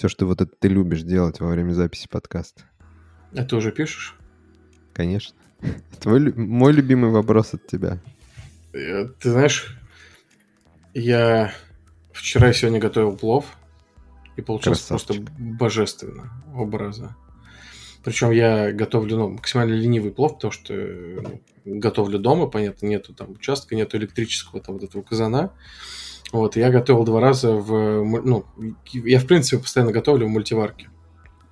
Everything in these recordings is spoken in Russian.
Все, что вот это ты любишь делать во время записи подкаста. А ты уже пишешь? Конечно. Твой, мой любимый вопрос от тебя. Э, ты знаешь, я вчера и сегодня готовил плов, и получилось Красавчик. просто божественно, оба раза. Причем я готовлю ну, максимально ленивый плов, потому что ну, готовлю дома, понятно, нету там участка, нету электрического там вот этого казана. Вот, я готовил два раза в... Ну, я, в принципе, постоянно готовлю в мультиварке.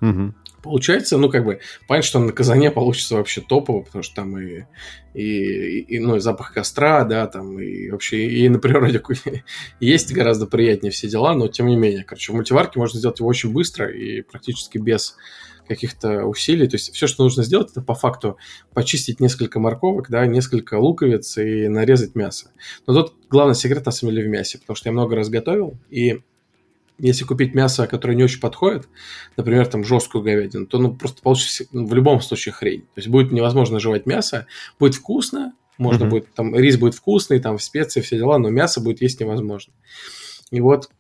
Угу. Получается, ну, как бы, понятно, что на казане получится вообще топово, потому что там и, и, и ну, и запах костра, да, там, и вообще, и на природе есть гораздо приятнее все дела, но тем не менее, короче, в мультиварке можно сделать его очень быстро и практически без каких-то усилий. То есть все, что нужно сделать, это по факту почистить несколько морковок, да, несколько луковиц и нарезать мясо. Но тут главный секрет на самом деле в мясе, потому что я много раз готовил, и если купить мясо, которое не очень подходит, например, там жесткую говядину, то ну, просто получится ну, в любом случае хрень. То есть будет невозможно жевать мясо, будет вкусно, можно mm-hmm. будет, там, рис будет вкусный, там, специи, все дела, но мясо будет есть невозможно. И вот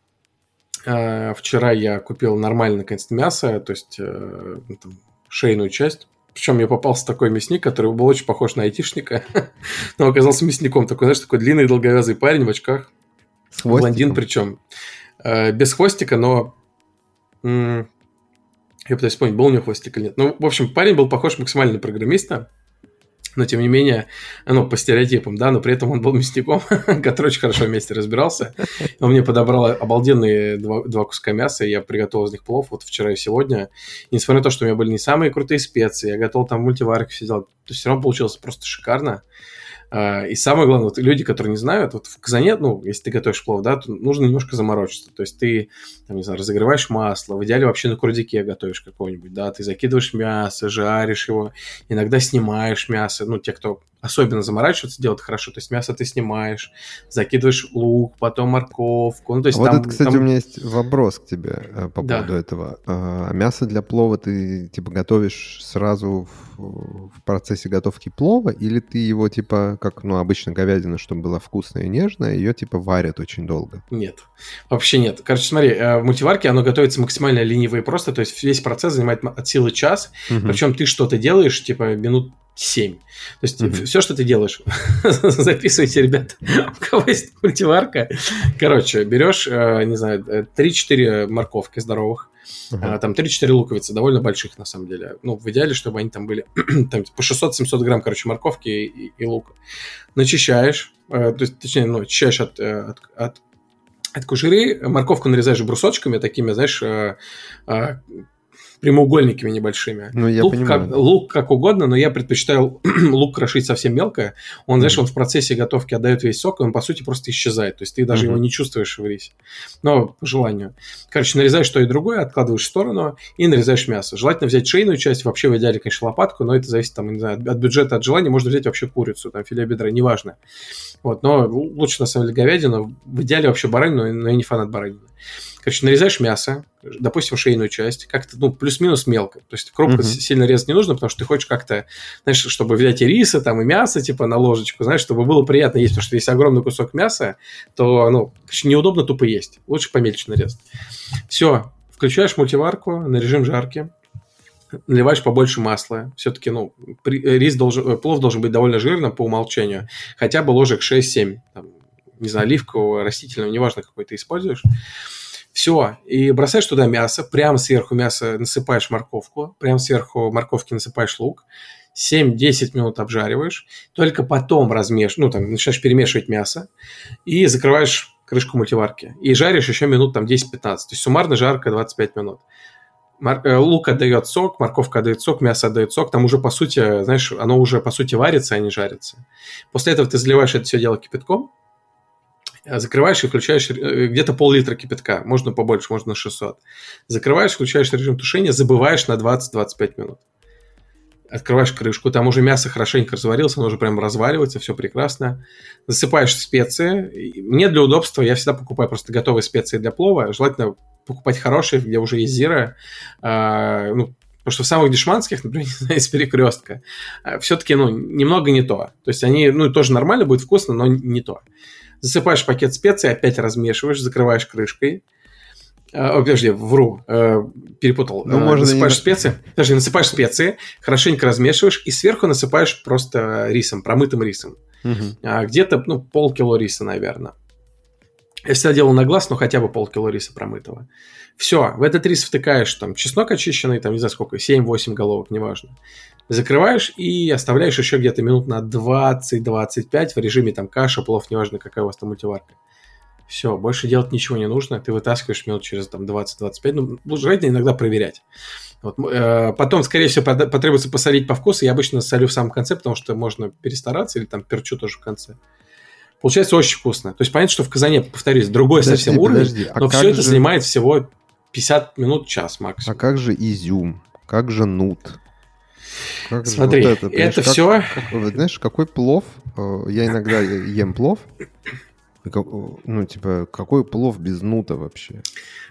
вчера я купил нормальное, наконец-то, мясо, то есть э, ну, там, шейную часть. Причем мне попался такой мясник, который был очень похож на айтишника, но оказался мясником. Такой, знаешь, такой длинный долговязый парень в очках. С Блондин причем. Э, без хвостика, но... я пытаюсь вспомнить, был у него хвостик или нет. Ну, в общем, парень был похож максимально на программиста, но тем не менее, ну, по стереотипам, да, но при этом он был мясником, который очень хорошо вместе разбирался. Он мне подобрал обалденные два, два куска мяса, и я приготовил из них плов вот вчера и сегодня. И несмотря на то, что у меня были не самые крутые специи, я готовил там мультиварик, все дела, то все равно получилось просто шикарно. А, и самое главное, вот люди, которые не знают, вот в казане, ну, если ты готовишь плов, да, то нужно немножко заморочиться. То есть ты, там, не знаю, разогреваешь масло, в идеале вообще на курдике готовишь какого-нибудь, да, ты закидываешь мясо, жаришь его, иногда снимаешь мясо, ну, те, кто особенно заморачиваться, делать хорошо. То есть мясо ты снимаешь, закидываешь лук, потом морковку. Ну, то есть вот там, это, кстати, там... у меня есть вопрос к тебе э, по да. поводу этого. А, мясо для плова ты типа готовишь сразу в, в процессе готовки плова, или ты его типа, как ну обычно говядина, чтобы была вкусная и нежная, ее типа варят очень долго? Нет, вообще нет. Короче, смотри, э, в мультиварке оно готовится максимально лениво и просто, то есть весь процесс занимает от силы час, угу. причем ты что-то делаешь типа минут 7. То есть mm-hmm. все, что ты делаешь, записывайте, ребята, у кого есть мультиварка. Короче, берешь, э, не знаю, 3-4 э, морковки здоровых, uh-huh. там 3-4 луковицы, довольно больших на самом деле. Ну, в идеале, чтобы они там были там, по 600-700 грамм, короче, морковки и, и лука. Начищаешь, то есть, точнее, ну, очищаешь от, от, от от кожуры, морковку нарезаешь брусочками такими, знаешь, прямоугольниками небольшими. Ну, я лук, понимаю. Как, лук как угодно, но я предпочитаю лук крошить совсем мелко. Он, знаешь, он в процессе готовки отдает весь сок, и он, по сути, просто исчезает. То есть ты даже mm-hmm. его не чувствуешь в рисе. Но по желанию. Короче, нарезаешь то и другое, откладываешь в сторону и нарезаешь мясо. Желательно взять шейную часть, вообще в идеале, конечно, лопатку, но это зависит там, не знаю, от бюджета, от желания. Можно взять вообще курицу, там, филе бедра, неважно. Вот, но лучше, на самом деле, говядину. В идеале вообще баранину, но я не фанат баранины. Короче, нарезаешь мясо, допустим, шейную часть, как-то, ну, плюс-минус мелко. То есть крупно uh-huh. сильно резать не нужно, потому что ты хочешь как-то, знаешь, чтобы взять и риса, там, и мясо, типа, на ложечку, знаешь, чтобы было приятно есть, потому что если огромный кусок мяса, то, ну, неудобно тупо есть. Лучше помельче нарезать. Все, включаешь мультиварку на режим жарки, наливаешь побольше масла. Все-таки, ну, рис должен, э, плов должен быть довольно жирным по умолчанию. Хотя бы ложек 6-7. Там, не знаю, оливкового, растительного, неважно, какой ты используешь. Все, и бросаешь туда мясо, прямо сверху мяса насыпаешь морковку, прямо сверху морковки насыпаешь лук, 7-10 минут обжариваешь, только потом размеш, ну, там, начинаешь перемешивать мясо и закрываешь крышку мультиварки. И жаришь еще минут там 10-15. То есть суммарно жарка 25 минут. Мор- э, лук отдает сок, морковка отдает сок, мясо отдает сок. Там уже, по сути, знаешь, оно уже, по сути, варится, а не жарится. После этого ты заливаешь это все дело кипятком, закрываешь и включаешь э, где-то пол-литра кипятка, можно побольше, можно на 600. Закрываешь, включаешь режим тушения, забываешь на 20-25 минут. Открываешь крышку, там уже мясо хорошенько разварилось, оно уже прям разваливается, все прекрасно. Засыпаешь специи. Мне для удобства я всегда покупаю просто готовые специи для плова. Желательно покупать хорошие, где уже есть зира. А, ну, Потому что в самых дешманских, например, из перекрестка, а, все-таки, ну, немного не то. То есть они, ну, тоже нормально, будет вкусно, но не то. Засыпаешь пакет специй, опять размешиваешь, закрываешь крышкой. О, подожди, вру, перепутал. Ну, можно насыпаешь не... специи, даже насыпаешь специи, хорошенько размешиваешь и сверху насыпаешь просто рисом, промытым рисом. Угу. Где-то, ну, полкило риса, наверное. Я всегда делал на глаз, но хотя бы полкило риса промытого. Все, в этот рис втыкаешь там чеснок очищенный, там не знаю сколько, 7-8 головок, неважно. Закрываешь и оставляешь еще где-то минут на 20-25 в режиме там каша, плов, неважно какая у вас там мультиварка. Все, больше делать ничего не нужно, ты вытаскиваешь минут через там 20-25, ну, желательно иногда проверять. Вот, э, потом, скорее всего, потребуется посолить по вкусу. Я обычно солю в самом конце, потому что можно перестараться, или там перчу тоже в конце. Получается очень вкусно. То есть понятно, что в казане, повторюсь, другой подожди, совсем подожди. уровень, а но все это занимает всего 50 минут, час максимум. А как же изюм? Как же нут? Как Смотри, вот это, это как, все... Как, знаешь, какой плов? Э, я иногда ем плов. Ну, типа, какой плов без нута вообще?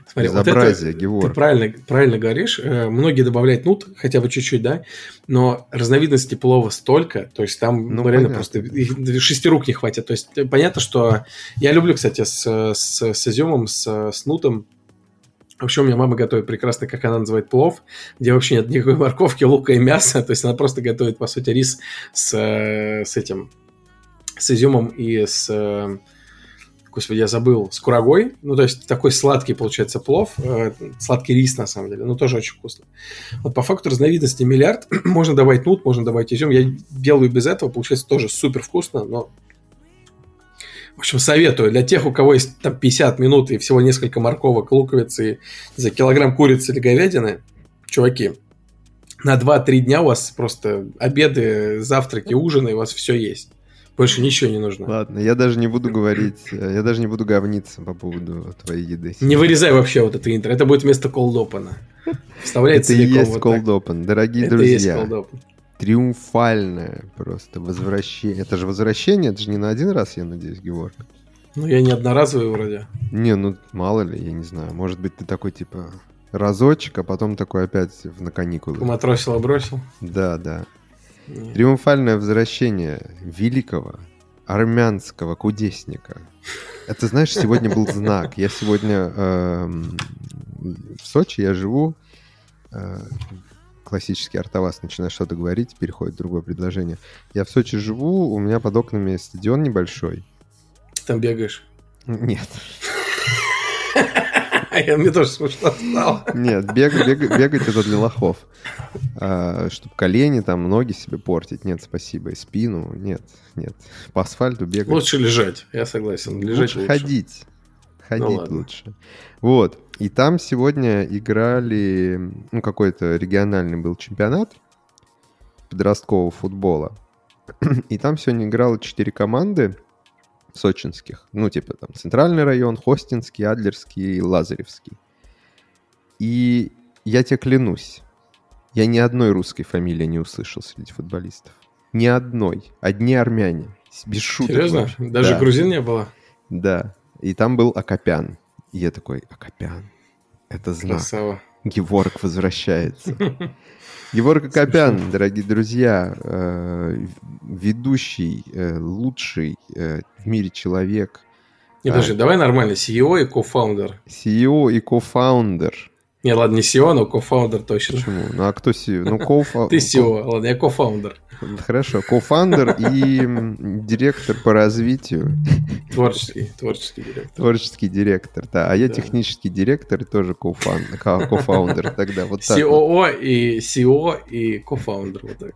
Смотри, Безобразие, вот это, ты правильно, правильно говоришь. Э, многие добавляют нут, хотя бы чуть-чуть, да, но разновидностей плова столько, то есть там ну, реально понятно. просто шести рук не хватит. То есть э, понятно, что я люблю, кстати, с, с, с изюмом, с, с нутом Вообще у меня мама готовит прекрасно, как она называет плов, где вообще нет никакой морковки, лука и мяса. То есть она просто готовит, по сути, рис с, с этим, с изюмом и с... Господи, я забыл, с курагой. Ну, то есть такой сладкий, получается, плов. Э, сладкий рис, на самом деле. Ну, тоже очень вкусно. Вот по факту разновидностей миллиард. можно добавить нут, можно добавить изюм. Я делаю без этого. Получается тоже супер вкусно, но в общем, советую для тех, у кого есть там 50 минут и всего несколько морковок, луковицы за килограмм курицы или говядины, чуваки, на 2-3 дня у вас просто обеды, завтраки, ужины, у вас все есть. Больше ничего не нужно. Ладно, я даже не буду говорить, я даже не буду говниться по поводу твоей еды. Не вырезай вообще вот это интро, это будет вместо колдопана. Вставляется это и есть вот колдопан, дорогие это друзья. Есть колдопан триумфальное просто возвращение. Это же возвращение, это же не на один раз, я надеюсь, Георг. Ну, я не одноразовый вроде. Не, ну, мало ли, я не знаю. Может быть, ты такой, типа, разочек, а потом такой опять на каникулы. Матросил, бросил. Да, да. Триумфальное возвращение великого армянского кудесника. Это, знаешь, сегодня был знак. Я сегодня э, в Сочи, я живу э, классический артоваз начинает что-то говорить, переходит в другое предложение. Я в Сочи живу, у меня под окнами стадион небольшой. Там бегаешь? Нет. Мне тоже смешно стало. Нет, бег, бег, бегать это для лохов. А, чтобы колени, там, ноги себе портить. Нет, спасибо. И спину. Нет, нет. По асфальту бегать. Лучше лежать, я согласен. Лежать лучше. лучше. ходить. Ходить ну, лучше. Вот. И там сегодня играли, ну, какой-то региональный был чемпионат подросткового футбола. И там сегодня играло четыре команды сочинских. Ну, типа там Центральный район, Хостинский, Адлерский, Лазаревский. И я тебе клянусь, я ни одной русской фамилии не услышал среди футболистов. Ни одной. Одни армяне. Без шуток. Серьезно? Вообще. Даже да. грузин не было? Да. И там был Акопян. И я такой, Акопян, это знак. Красава. Геворг возвращается. Геворг Акопян, дорогие друзья, э, ведущий, э, лучший э, в мире человек. Не, подожди, давай нормально. CEO и co-founder. CEO и co-founder не, ладно, не CEO, но co-founder точно. Почему? Ну, а кто CEO? Ну, co-founder. Ты CEO, ладно, я co-founder. Хорошо, co-founder и директор по развитию. Творческий, творческий директор. Творческий директор, да. А я да. технический директор и тоже кофаундер тогда. Вот так COO вот. и CEO и кофаундер. Вот так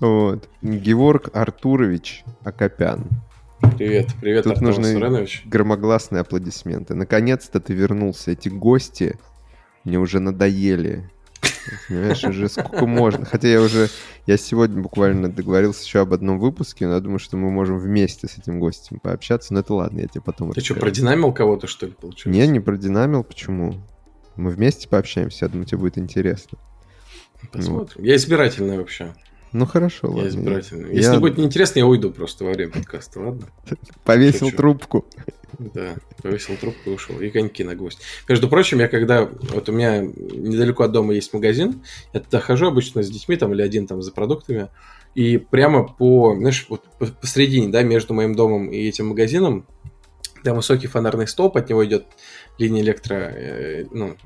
вот. Георг Артурович Акопян. Привет, привет, Тут Артур нужны Суренович. громогласные аплодисменты. Наконец-то ты вернулся. Эти гости мне уже надоели. Понимаешь, уже сколько можно. Хотя я уже, я сегодня буквально договорился еще об одном выпуске, но я думаю, что мы можем вместе с этим гостем пообщаться. Но это ладно, я тебе потом Ты расскажу. что, продинамил кого-то, что ли, получилось? Не, не продинамил. Почему? Мы вместе пообщаемся, я думаю, тебе будет интересно. Посмотрим. Вот. Я избирательный вообще. Ну хорошо, ладно. Я избирательный. Если я... будет неинтересно, я уйду просто во время подкаста, ладно? Повесил Шучу. трубку. Да, повесил трубку и ушел. И коньки на гвоздь. Между прочим, я когда... Вот у меня недалеко от дома есть магазин. Я туда хожу обычно с детьми там или один там за продуктами. И прямо по, знаешь, вот посередине, да, между моим домом и этим магазином да, высокий фонарный столб, от него идет линия электро, э, ну,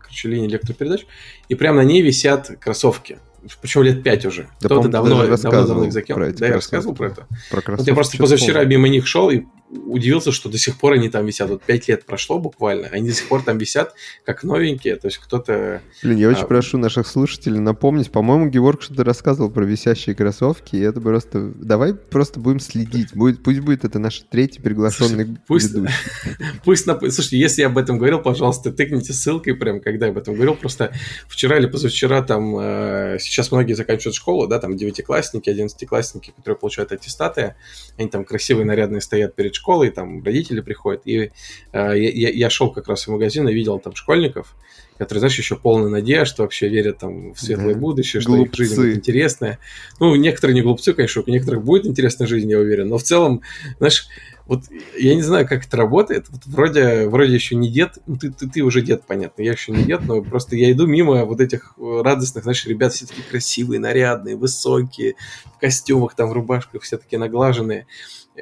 короче, линия электропередач, и прямо на ней висят кроссовки. Причем лет пять уже. Да, Кто-то давно, давно, давно их закинул. Да, я рассказывал про это. Про вот я просто позавчера мимо них шел и удивился, что до сих пор они там висят. Вот пять лет прошло буквально, они до сих пор там висят, как новенькие. То есть кто-то... Блин, я очень а... прошу наших слушателей напомнить. По-моему, Георг что-то рассказывал про висящие кроссовки, и это просто... Давай просто будем следить. Будет, пусть будет это наш третий приглашенный Слушай, пусть, пусть нап... Слушайте, если я об этом говорил, пожалуйста, тыкните ссылкой прям, когда я об этом говорил. Просто вчера или позавчера там... Сейчас многие заканчивают школу, да, там девятиклассники, одиннадцатиклассники, которые получают аттестаты, они там красивые, нарядные стоят перед школой, там родители приходят. И э, я, я шел как раз в магазин и видел там школьников, которые, знаешь, еще полны надежд, вообще верят там в светлое да. будущее, что глупцы. их жизнь будет интересная. Ну, некоторые не глупцы, конечно, у некоторых будет интересная жизнь, я уверен, но в целом, знаешь, вот я не знаю, как это работает. Вот вроде, вроде еще не дед, ну ты, ты, ты уже дед, понятно, я еще не дед, но просто я иду мимо вот этих радостных, знаешь, ребят все такие красивые, нарядные, высокие, в костюмах, там, в рубашках, все такие наглаженные.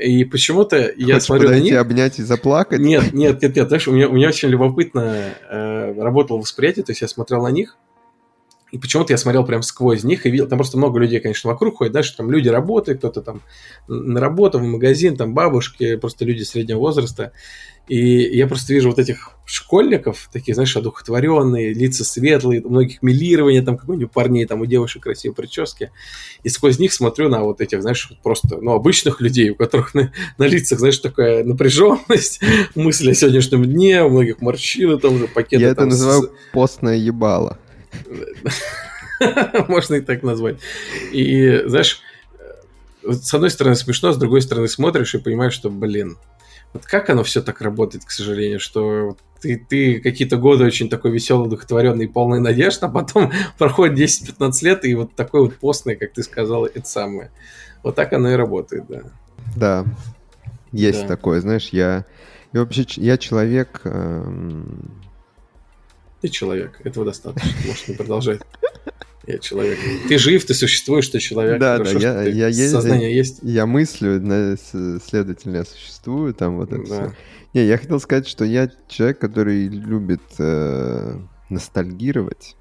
И почему-то я Хочешь смотрю подойти, на них... обнять и заплакать? Нет, нет, нет, нет. Знаешь, у меня, у меня очень любопытно э, работало восприятие, то есть я смотрел на них, и почему-то я смотрел прям сквозь них и видел, там просто много людей, конечно, вокруг ходят, да, что там люди работают, кто-то там на работу, в магазин, там бабушки, просто люди среднего возраста. И я просто вижу вот этих школьников, такие, знаешь, одухотворенные, лица светлые, у многих милирование там какой-нибудь парней, там у девушек красивые прически. И сквозь них смотрю на вот этих, знаешь, просто, ну, обычных людей, у которых на, на лицах, знаешь, такая напряженность, мысли о сегодняшнем дне, у многих морщины, там же пакеты. Я там, это называю с... постное ебало. Можно и так назвать. И, знаешь, с одной стороны смешно, с другой стороны смотришь и понимаешь, что, блин, вот как оно все так работает, к сожалению, что ты, ты какие-то годы очень такой веселый, удовлетворенный, полный надежд, а потом проходит 10-15 лет, и вот такой вот постный, как ты сказал, это самое. Вот так оно и работает, да. Да, есть да. такое, знаешь, я... И вообще, я человек... Эм... Ты человек, этого достаточно, можешь не продолжать. Я человек. Ты жив, ты существуешь, ты человек. Да, Хорошо, да, я, я есть, сознание есть. Я мыслю, следовательно, я существую, там вот это да. все. Не, я хотел сказать, что я человек, который любит э, ностальгировать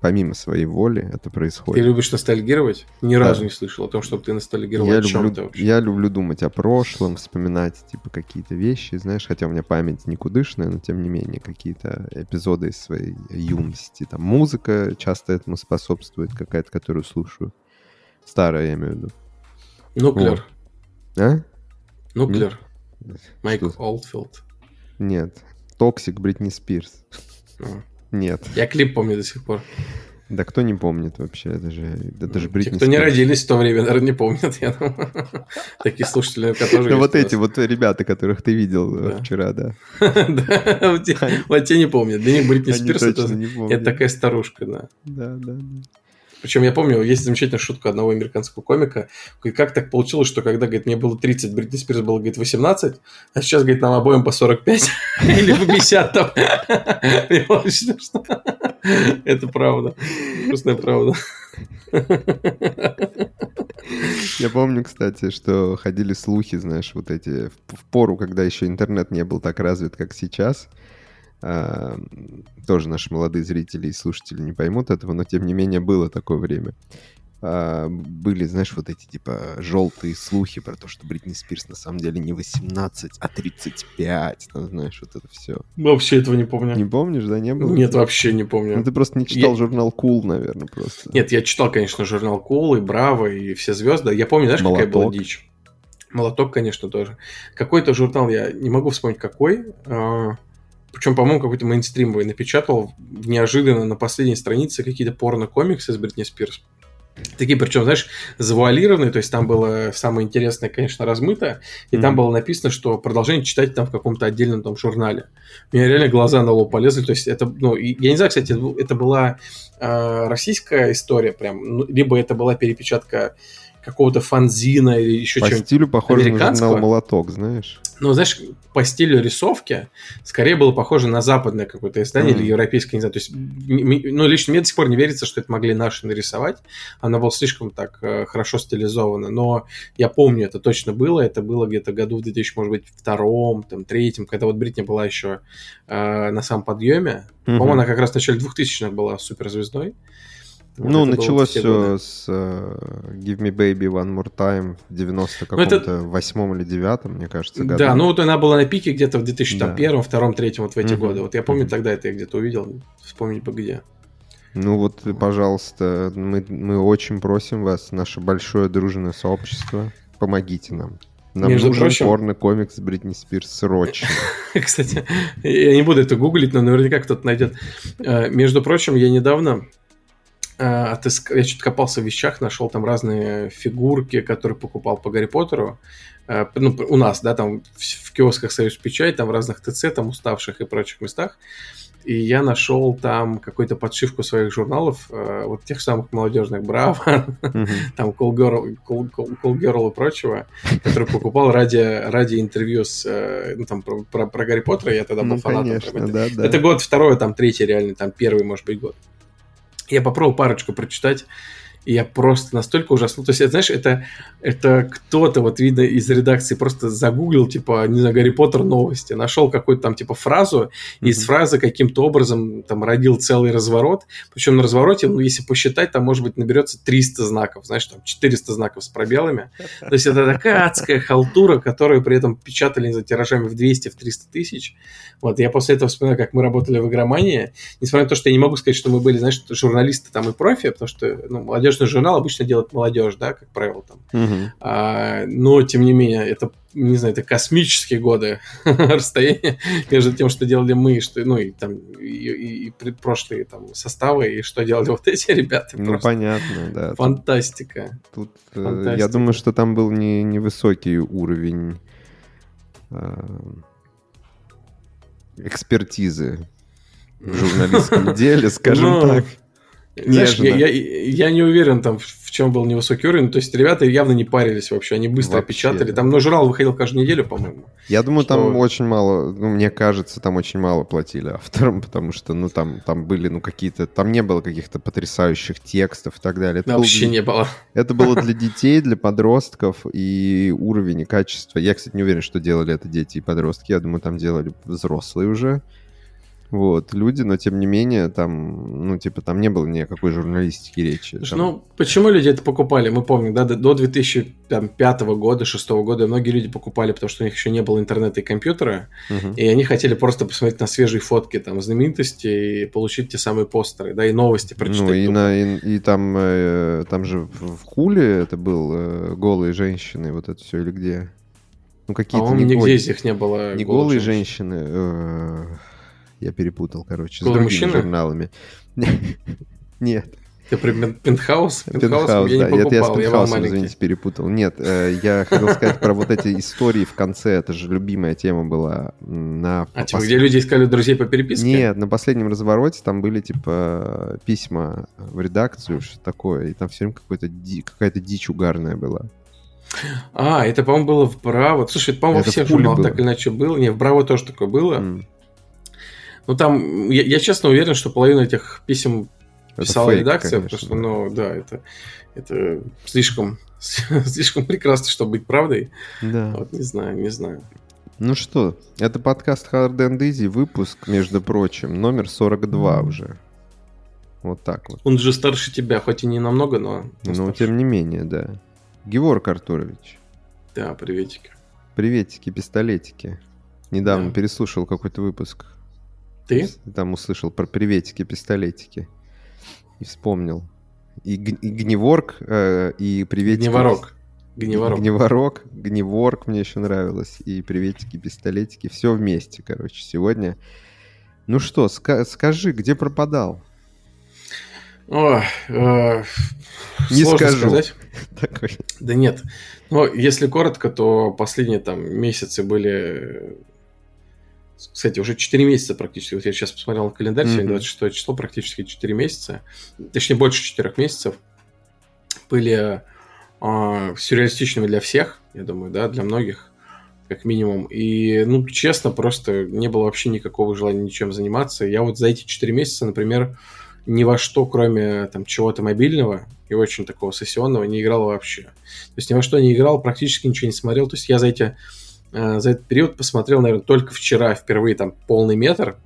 помимо своей воли это происходит. Ты любишь ностальгировать? Ни да. разу не слышал о том, чтобы ты ностальгировал я о чем-то вообще. Я люблю думать о прошлом, вспоминать типа какие-то вещи, знаешь, хотя у меня память никудышная, но тем не менее какие-то эпизоды из своей юности. Там музыка часто этому способствует, какая-то, которую слушаю. Старая, я имею в виду. Нуклер. Вот. А? Нуклер. Майк Олдфилд. Нет. Toxic Бритни Спирс. А. Нет. Я клип помню до сих пор. Да кто не помнит вообще? Это же, это же Бритни Те, кто не родились в то время, наверное, не помнят. Я Такие слушатели, которые... Ну вот эти вот ребята, которых ты видел э, вчера, да. Да, вот те не помнят. Для них Бритни Спирс это такая старушка, да. Да, да, да. Причем я помню, есть замечательная шутка одного американского комика. Как так получилось, что когда, говорит, мне было 30, Бритни Спирс было, говорит, 18, а сейчас, говорит, нам обоим по 45 или по 50 там. Это правда. Вкусная правда. Я помню, кстати, что ходили слухи, знаешь, вот эти в пору, когда еще интернет не был так развит, как сейчас, тоже наши молодые зрители и слушатели не поймут этого, но тем не менее было такое время. А, были, знаешь, вот эти типа желтые слухи про то, что Бритни Спирс на самом деле не 18, а 35. Ну, знаешь, вот это все. Вообще этого не помню. Не помнишь, да, не было? Нет, вообще не помню. Ну, ты просто не читал я... журнал Cool, наверное, просто. Нет, я читал, конечно, журнал Cool и Браво и все звезды. Я помню, знаешь, Молоток. какая была дичь? Молоток, конечно, тоже. Какой-то журнал, я не могу вспомнить какой. Причем, по-моему, какой-то мейнстримовый напечатал неожиданно на последней странице какие-то порно-комиксы с Бритни Спирс. Такие, причем, знаешь, завуалированные, то есть там было самое интересное, конечно, размыто, и mm-hmm. там было написано, что продолжение читать там в каком-то отдельном там журнале. У меня реально глаза на лоб полезли, то есть это, ну, я не знаю, кстати, это была э, российская история прям, ну, либо это была перепечатка какого-то фанзина или еще чего-то. По стилю похоже на «Молоток», знаешь? Ну, знаешь, по стилю рисовки скорее было похоже на западное какое-то издание mm. или европейское, не знаю. То есть, ну, лично мне до сих пор не верится, что это могли наши нарисовать. Она была слишком так э, хорошо стилизована. Но я помню, это точно было. Это было где-то году в 2000, может быть, втором, там, третьем, когда вот Бритни была еще э, на самом подъеме. Mm-hmm. По-моему, она как раз в начале 2000-х была суперзвездой. Вот ну, началось все с uh, Give Me Baby One More Time в 90 ну, каком-то это... восьмом или девятом, мне кажется, году. Да, ну вот она была на пике где-то в 2001, да. втором, третьем, вот в эти mm-hmm. годы. Вот я помню, mm-hmm. тогда это я где-то увидел, вспомнить бы где. Ну вот, пожалуйста, мы, мы очень просим вас, наше большое дружное сообщество, помогите нам. Нам Между нужен прочим... порно-комикс Бритни Спирс срочно. Кстати, я не буду это гуглить, но наверняка кто-то найдет. Э, между прочим, я недавно отыск... я что-то копался в вещах, нашел там разные фигурки, которые покупал по Гарри Поттеру. Э, ну, у нас, да, там в киосках Союз Печать, там в разных ТЦ, там уставших и прочих местах. И я нашел там какую-то подшивку своих журналов, э, вот тех самых молодежных Браво, там Cool Girl, и прочего, который покупал ради, ради интервью с, ну, там, про, про, про Гарри Поттера, я тогда был ну, фанатом. Конечно, это, да, да. это год второй, там третий реально, там первый, может быть, год. Я попробовал парочку прочитать, и я просто настолько ужаснул. То есть, знаешь, это, это кто-то, вот видно, из редакции просто загуглил, типа, не знаю, Гарри Поттер новости, нашел какую-то там, типа, фразу, mm-hmm. и из фразы каким-то образом там родил целый разворот. Причем на развороте, ну, если посчитать, там, может быть, наберется 300 знаков, знаешь, там, 400 знаков с пробелами. То есть, это такая адская халтура, которую при этом печатали за тиражами в 200-300 в тысяч. Вот, я после этого вспоминаю, как мы работали в игромании. Несмотря на то, что я не могу сказать, что мы были, знаешь, журналисты там и профи, потому что, ну, молодежный журнал обычно делает молодежь, да, как правило, там. Угу. А, но, тем не менее, это, не знаю, это космические годы расстояния между тем, что делали мы, что, ну, и там, и, и, и прошлые там составы, и что делали вот эти ребята. Ну, понятно, да. Фантастика. Тут, Фантастика. Э, я думаю, что там был не, невысокий уровень э, экспертизы в журналистском деле, скажем ну, так. Знаешь, я, я, я не уверен там, в чем был невысокий уровень. То есть ребята явно не парились вообще, они быстро вообще, печатали. Там, ну, журнал выходил каждую неделю, по-моему. Я думаю, что... там очень мало, ну, мне кажется, там очень мало платили авторам, потому что, ну, там, там были, ну, какие-то, там не было каких-то потрясающих текстов и так далее. Это вообще был, не было. Это было для детей, для подростков, и уровень и качество. Я, кстати, не уверен, что делали это дети и подростки. Я думаю, там делали взрослые уже вот, люди, но тем не менее, там, ну, типа, там не было никакой журналистики речи. Там... Ну, почему люди это покупали? Мы помним, да, до 2005 года, 2006 года многие люди покупали, потому что у них еще не было интернета и компьютера, угу. и они хотели просто посмотреть на свежие фотки, там, знаменитости и получить те самые постеры, да, и новости прочитать. Ну, и, на, и, и там, э, там же в Хуле это был э, голые женщины, вот это все, или где? Ну, какие-то не нигде из них не было Не голые женщины, женщины э, я перепутал, короче, Голый с другими мужчина? журналами. Нет. Ты про Пентхаус? Пентхаус, да. Я, я с Пентхаусом, извините, перепутал. Нет, э, я хотел сказать про вот эти истории в конце. Это же любимая тема была на... А, типа, где люди искали друзей по переписке? Нет, на последнем развороте там были, типа, письма в редакцию, что такое. И там все время какая-то дичь угарная была. А, это, по-моему, было в Браво. Слушай, это, по-моему, во всех журналах так или иначе было. Не, в Браво тоже такое было. Ну, там, я, я честно уверен, что половина этих писем писала фейк, редакция, конечно, потому что, ну, да, это, это слишком, слишком прекрасно, чтобы быть правдой. Да. Вот, не знаю, не знаю. Ну что, это подкаст Hard and Easy, выпуск, между прочим, номер 42 mm. уже. Вот так вот. Он же старше тебя, хоть и не намного, но... Но ну, тем не менее, да. Георг Артурович. Да, приветики. Приветики, пистолетики. Недавно да. переслушал какой-то выпуск ты? Там услышал про приветики, пистолетики. И вспомнил. И, и гневорк, э, и приветики... Гневорок. Гневорок. Гневорок, гневорк мне еще нравилось. И приветики, пистолетики. Все вместе, короче, сегодня. Ну что, ска- скажи, где пропадал? О, э, не скажу. сказать. Такой. Да нет. Но если коротко, то последние там месяцы были кстати, уже 4 месяца практически. Вот я сейчас посмотрел на календарь, mm-hmm. сегодня 26 число, практически 4 месяца. Точнее, больше 4 месяцев. Были э, сюрреалистичными для всех, я думаю, да, для многих, как минимум. И, ну, честно, просто не было вообще никакого желания ничем заниматься. Я вот за эти 4 месяца, например, ни во что, кроме там чего-то мобильного и очень такого сессионного, не играл вообще. То есть ни во что не играл, практически ничего не смотрел. То есть я за эти за этот период посмотрел, наверное, только вчера впервые там полный метр.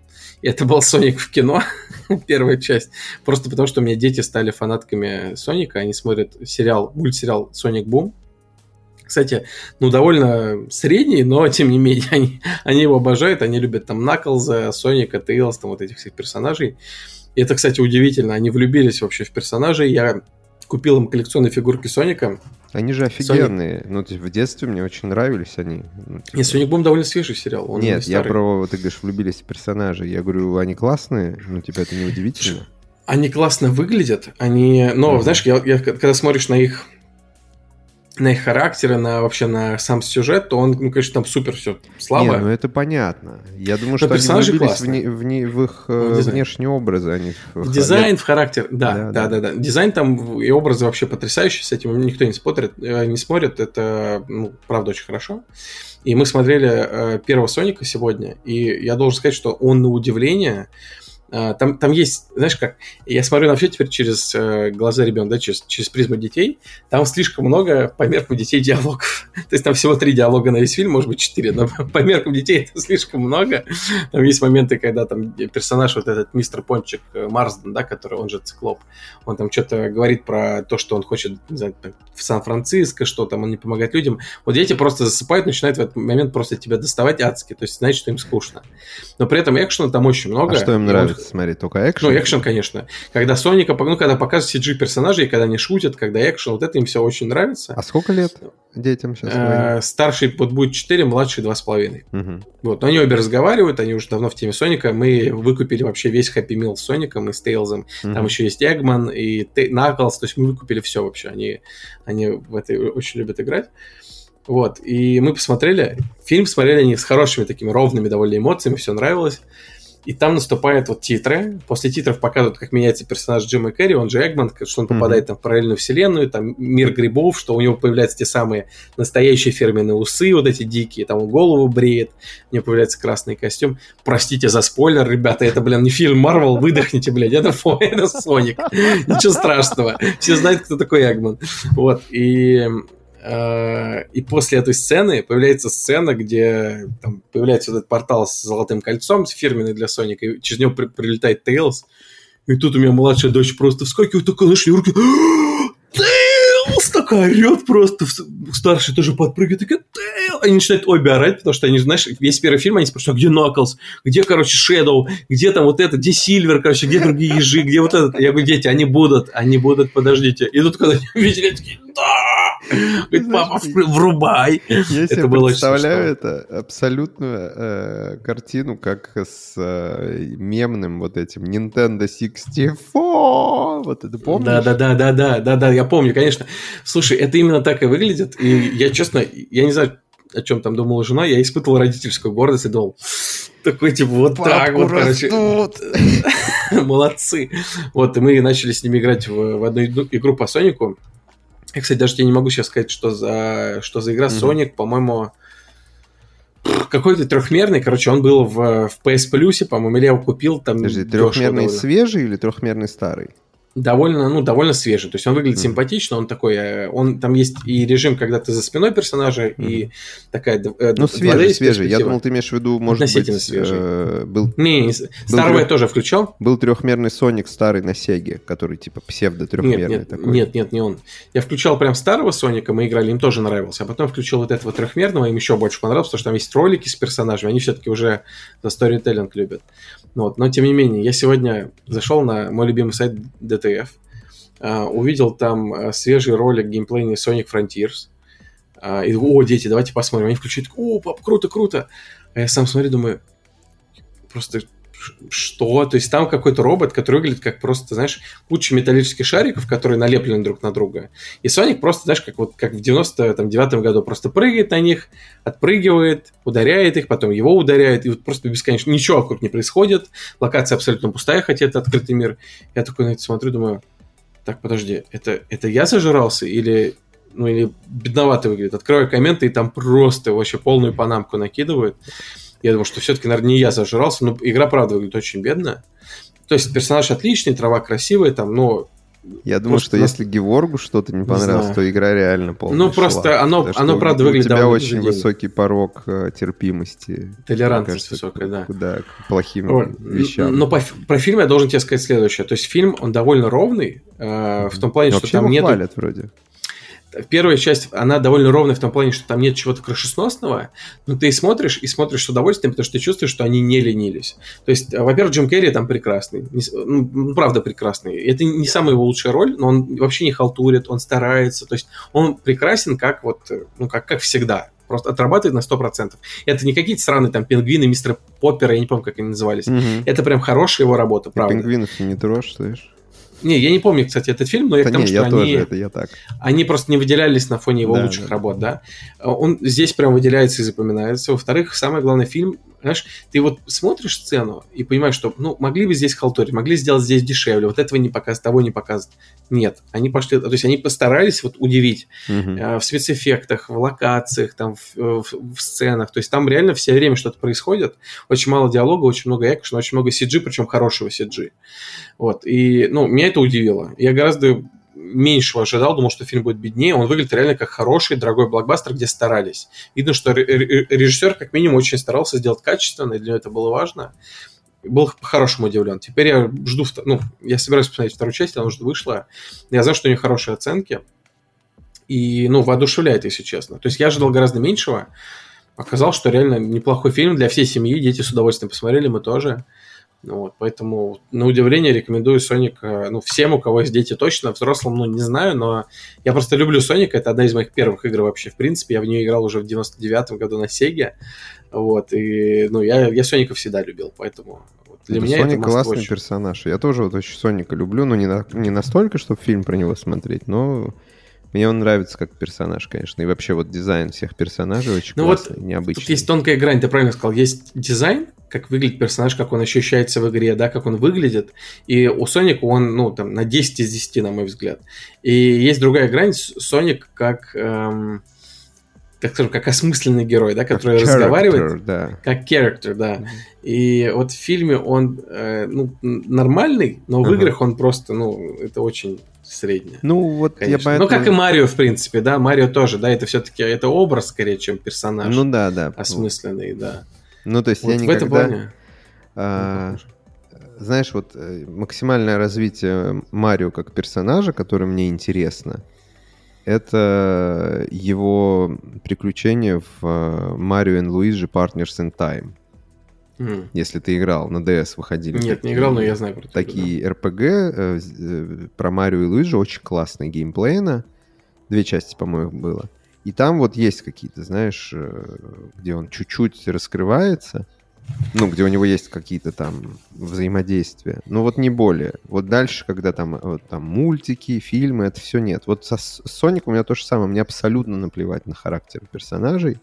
И это был Соник в кино, первая часть. Просто потому, что у меня дети стали фанатками Соника. Они смотрят сериал, мультсериал Соник Бум. Кстати, ну, довольно средний, но, тем не менее, они, они его обожают. Они любят там Наклза, Соника, Тейлз, там вот этих всех персонажей. И это, кстати, удивительно. Они влюбились вообще в персонажей. Я купил им коллекционные фигурки Соника. Они же офигенные. Sonic... Ну, то есть в детстве мне очень нравились они. Ну, типа... Нет, Соник Бум довольно свежий сериал. Он Нет, я про, ты говоришь, влюбились в персонажей. Я говорю, они классные, ну, тебя это не удивительно. Они классно выглядят, они... Но, mm-hmm. знаешь, я, я, когда смотришь на их на их характеры, на вообще на сам сюжет, то он, ну, конечно, там супер все слабо. Не, ну это понятно. Я думаю, что они влюбились в, не, в, не, в их в э, внешние образы, а не в, в дизайн, в характер. Да, да, да, да, да. Дизайн там и образы вообще потрясающие, с этим никто не смотрит, э, не смотрит. Это, ну, правда, очень хорошо. И мы смотрели э, первого Соника сегодня, и я должен сказать, что он на удивление а, там, там есть, знаешь как, я смотрю на все теперь через э, глаза ребенка, да, через, через призму детей, там слишком много по меркам детей диалогов. То есть там всего три диалога на весь фильм, может быть четыре, но по меркам детей это слишком много. Там есть моменты, когда там персонаж, вот этот мистер Пончик э, Марсден, да, который, он же циклоп, он там что-то говорит про то, что он хочет, не знаю, в Сан-Франциско, что там он не помогает людям. Вот дети просто засыпают, начинают в этот момент просто тебя доставать адски, то есть знаете, что им скучно. Но при этом экшена там очень много. А что им нравится? Смотреть, только экшен? Ну, экшен, конечно. Когда Соника, ну, когда показывают CG персонажей, когда они шутят, когда экшен, вот это им все очень нравится. А сколько лет детям сейчас? Э, старший вот будет 4, младший 2,5. Угу. Вот, но они обе разговаривают, они уже давно в теме Соника. Мы выкупили вообще весь Happy Meal с Соником и с Тейлзом. Угу. Там еще есть Эгман и Наклс, то есть мы выкупили все вообще. Они, они в это очень любят играть. Вот, и мы посмотрели, фильм смотрели они с хорошими такими ровными довольно эмоциями, все нравилось. И там наступают вот титры. После титров показывают, как меняется персонаж Джима Керри, он же Эгман, что он попадает mm-hmm. там в параллельную вселенную, там мир грибов, что у него появляются те самые настоящие фирменные усы, вот эти дикие, там голову бреет, у него появляется красный костюм. Простите за спойлер, ребята, это, блин, не фильм Марвел, выдохните, блядь, это, это Соник. Ничего страшного. Все знают, кто такой Эгман. Вот, и и после этой сцены появляется сцена, где там появляется вот этот портал с золотым кольцом, фирменный для Соника, и через него при- прилетает Тейлз. И тут у меня младшая дочь просто вскакивает, такая, нашли руки. Тейлз! Такая орет просто. Старший тоже подпрыгивает, такая, Тейлз! Они начинают обе орать, потому что они, знаешь, весь первый фильм они спрашивают, а где Наклз? Где, короче, Шэдоу? Где там вот это? Где Сильвер, короче? Где другие ежи? Где вот этот? Я говорю, дети, они будут, они будут, подождите. И тут, когда они увидели, такие, да! Говорит, папа, врубай. Я себе представляю это абсолютную э, картину, как с э, мемным вот этим Nintendo 64. Вот это помнишь? Да, да, да, да, да, да, да, я помню, конечно. Слушай, это именно так и выглядит. И я, честно, я не знаю, о чем там думала жена, я испытывал родительскую гордость и думал, такой, типа, вот Папку так вот, короче. Молодцы. Вот, и мы начали с ними играть в, в одну игру по Сонику. Я, кстати, даже тебе не могу сейчас сказать, что за, что за игра. Mm-hmm. Sonic, по-моему, какой-то трехмерный, короче, он был в, в PS Plus, по-моему, или я его купил там. Подожди, трехмерный свежий или трехмерный старый? Довольно, ну, довольно свежий. То есть он выглядит mm. симпатично, он такой, э, он там есть и режим, когда ты за спиной персонажа, mm. и такая... Э, ну, свежий, свежий. Я думал, ты имеешь в виду, может Относительно быть... свежий. Э, был, не, не, старого я тоже включал. Был трехмерный Соник старый на Сеге, который типа псевдо-трехмерный нет, нет, такой. Нет, нет, не он. Я включал прям старого Соника, мы играли, им тоже нравился. А потом включил вот этого трехмерного, им еще больше понравилось, потому что там есть ролики с персонажами, они все-таки уже за сторителлинг любят. Вот. Но, тем не менее, я сегодня зашел на мой любимый сайт DTF, Uh, увидел там uh, свежий ролик геймплейный Sonic Frontiers. Uh, и о, дети, давайте посмотрим. Они включают, о, пап, круто, круто. А я сам смотрю, думаю, просто что? То есть там какой-то робот, который выглядит как просто, знаешь, куча металлических шариков, которые налеплены друг на друга. И Соник просто, знаешь, как вот как в 99-м году просто прыгает на них, отпрыгивает, ударяет их, потом его ударяет, и вот просто бесконечно ничего вокруг не происходит. Локация абсолютно пустая, хотя это открытый мир. Я такой на это смотрю, думаю, так, подожди, это, это я зажирался или ну или бедновато выглядит. Открываю комменты, и там просто вообще полную панамку накидывают. Я думаю, что все-таки, наверное, не я зажрался, но игра, правда, выглядит очень бедно. То есть персонаж отличный, трава красивая, там, но я думаю, что нас... если Геворгу что-то не понравилось, не то игра реально полная Ну, просто шла. оно, оно правда, выглядит У тебя очень высокий порог э, терпимости. Толерантность кажется, высокая, да. Да, к плохим вот. вещам. Но по, про фильм я должен тебе сказать следующее. То есть фильм, он довольно ровный, э, в том плане, Но что там нет... вроде первая часть, она довольно ровная в том плане, что там нет чего-то крышесносного, но ты смотришь и смотришь с удовольствием, потому что ты чувствуешь, что они не ленились. То есть, э, во-первых, Джим Керри там прекрасный, ну, ну, правда прекрасный. Это не самая его лучшая роль, но он вообще не халтурит, он старается, то есть он прекрасен как вот, э, ну, как, как всегда. Просто отрабатывает на 100%. Это не какие-то странные там пингвины, мистер Поппер, я не помню, как они назывались. Угу. Это прям хорошая его работа, правда. Пингвинов не трожь, слышишь? Не, я не помню, кстати, этот фильм, но я да к тому, не, что я они, тоже, это я так. они просто не выделялись на фоне его да, лучших да. работ, да. Он здесь прям выделяется и запоминается. Во-вторых, самый главный фильм знаешь, ты вот смотришь сцену и понимаешь, что, ну, могли бы здесь халтурить, могли сделать здесь дешевле, вот этого не показывать, того не показывать. Нет, они пошли, то есть они постарались вот удивить uh-huh. э, в спецэффектах, в локациях, там, в, в, в сценах, то есть там реально все время что-то происходит, очень мало диалога, очень много экшена, очень много CG, причем хорошего CG. Вот, и, ну, меня это удивило. Я гораздо меньшего ожидал, думал, что фильм будет беднее. Он выглядит реально как хороший, дорогой блокбастер, где старались. Видно, что режиссер как минимум очень старался сделать качественно, и для него это было важно. Был по-хорошему удивлен. Теперь я жду, ну, я собираюсь посмотреть вторую часть, она уже вышла. Я знаю, что у нее хорошие оценки. И, ну, воодушевляет, если честно. То есть я ожидал гораздо меньшего. Оказалось, что реально неплохой фильм для всей семьи. Дети с удовольствием посмотрели, мы тоже. Вот, поэтому, на удивление, рекомендую Соник э, ну, всем, у кого есть дети точно, взрослым, ну, не знаю, но я просто люблю Соника, это одна из моих первых игр вообще, в принципе, я в нее играл уже в 99-м году на Сеге, вот, и, ну, я, я Соника всегда любил, поэтому вот, для это меня Соник это классный очень... персонаж, я тоже вот очень Соника люблю, но не, на, не настолько, чтобы фильм про него смотреть, но мне он нравится как персонаж, конечно. И вообще вот дизайн всех персонажей очень ну классный, вот необычный. Тут есть тонкая грань, ты правильно сказал. Есть дизайн, как выглядит персонаж, как он ощущается в игре, да, как он выглядит. И у Соника он, ну, там, на 10 из 10, на мой взгляд. И есть другая грань, Соник как... Эм, как скажем, как осмысленный герой, да, который как разговаривает, да. как character, да. Mm-hmm. И вот в фильме он э, ну, нормальный, но в uh-huh. играх он просто, ну, это очень среднее. Ну, вот конечно. я поэтому... Ну, как и Марио, в принципе, да, Марио тоже, да, это все-таки, это образ, скорее, чем персонаж. Ну, да, да. Осмысленный, да. Ну, то есть вот я никогда... В этом плане... А, знаешь, вот э, максимальное развитие Марио как персонажа, который мне интересно, это его приключения в э, Марио и Луиджи Partners in Time. Mm. Если ты играл, на DS выходили. Нет, такие, не играл, но я знаю про Такие да. RPG э, э, про Марио и Луиджи, очень классный геймплейно. Две части, по-моему, было. И там вот есть какие-то, знаешь, э, где он чуть-чуть раскрывается, ну, где у него есть какие-то там взаимодействия. Но вот не более. Вот дальше, когда там, вот, там мультики, фильмы, это все нет. Вот со Соник у меня то же самое. Мне абсолютно наплевать на характер персонажей.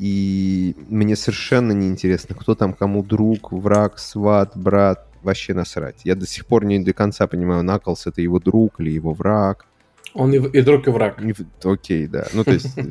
И мне совершенно неинтересно, кто там кому друг, враг, сват, брат. Вообще насрать. Я до сих пор не до конца понимаю, Наклс это его друг или его враг. Он и, и друг, и враг. И, окей, да. Ну, то есть, э,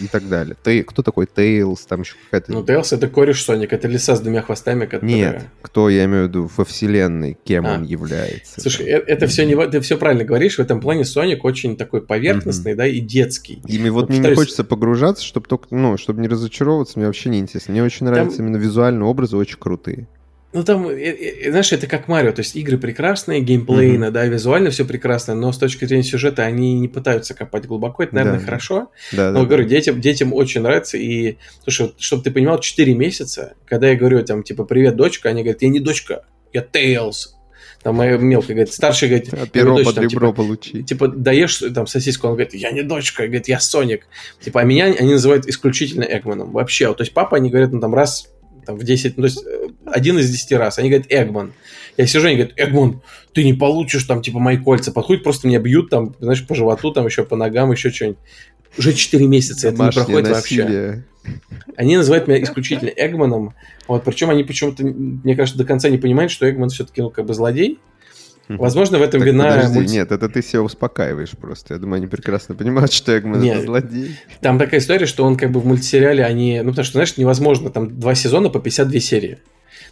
и так далее. Ты, кто такой Тейлз? Там еще какая-то... Ну, Тейлз — это кореш Соник, это лиса с двумя хвостами, которые... Нет, кто, я имею в виду, во вселенной, кем а. он является. Слушай. Э, это все не... Ты все правильно говоришь, в этом плане Соник очень такой поверхностный, mm-hmm. да, и детский. И мне вот, вот мне не хочется погружаться, чтобы только, ну, чтобы не разочаровываться, мне вообще не интересно. Мне очень нравятся Там... именно визуальные образы, очень крутые. Ну, там, э, э, знаешь, это как Марио, то есть игры прекрасные, геймплейно, mm-hmm. да, визуально все прекрасно, но с точки зрения сюжета они не пытаются копать глубоко, это, наверное, да. хорошо. Да, но, да, говорю, да. Детям, детям очень нравится, и, слушай, вот, чтобы ты понимал, 4 месяца, когда я говорю, там, типа, привет, дочка, они говорят, я не дочка, я Тейлз. Там моя мелкая говорит, старший говорит, а перо под там, ребро типа, получи. Типа, даешь там сосиску, он говорит, я не дочка, говорит, я Соник. Типа, а меня они называют исключительно Эгманом. Вообще, то есть папа, они говорят, ну там раз там, в 10, ну, то есть э, один из 10 раз. Они говорят, Эгман. Я сижу, они говорят, Эгман, ты не получишь там, типа, мои кольца. Подходит, просто меня бьют там, знаешь, по животу, там еще по ногам, еще что-нибудь. Уже 4 месяца это не проходит насилие. вообще. Они называют меня исключительно Эгманом. Вот, причем они почему-то, мне кажется, до конца не понимают, что Эгман все-таки, ну, как бы злодей. Возможно, в этом так вина... Подожди, мульти... нет, это ты себя успокаиваешь просто. Я думаю, они прекрасно понимают, что Эгман нет, это злодей. Там такая история, что он как бы в мультсериале, они... Ну, потому что, знаешь, невозможно, там два сезона по 52 серии.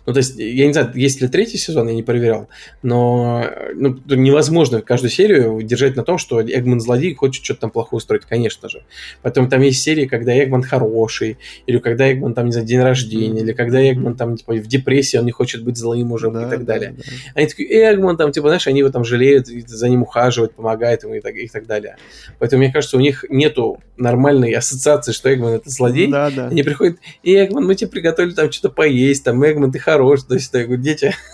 Ну, то есть, я не знаю, есть ли третий сезон, я не проверял, но ну, невозможно каждую серию держать на том, что Эгман злодей хочет что-то там плохое устроить, конечно же. Потом там есть серии, когда Эгман хороший, или когда Эгман там, не знаю, день рождения, или когда Эгман там, типа, в депрессии, он не хочет быть злым уже да, и так далее. Да, да. Они такие, Эгман там, типа, знаешь, они его там жалеют, за ним ухаживают, помогают ему и так, и так далее. Поэтому, мне кажется, у них нету нормальной ассоциации, что Эгман это злодей. Да, да. Они приходят, Эгман, мы тебе приготовили там что-то поесть, там, Эгман, ты хорош, то есть, я говорю, дети...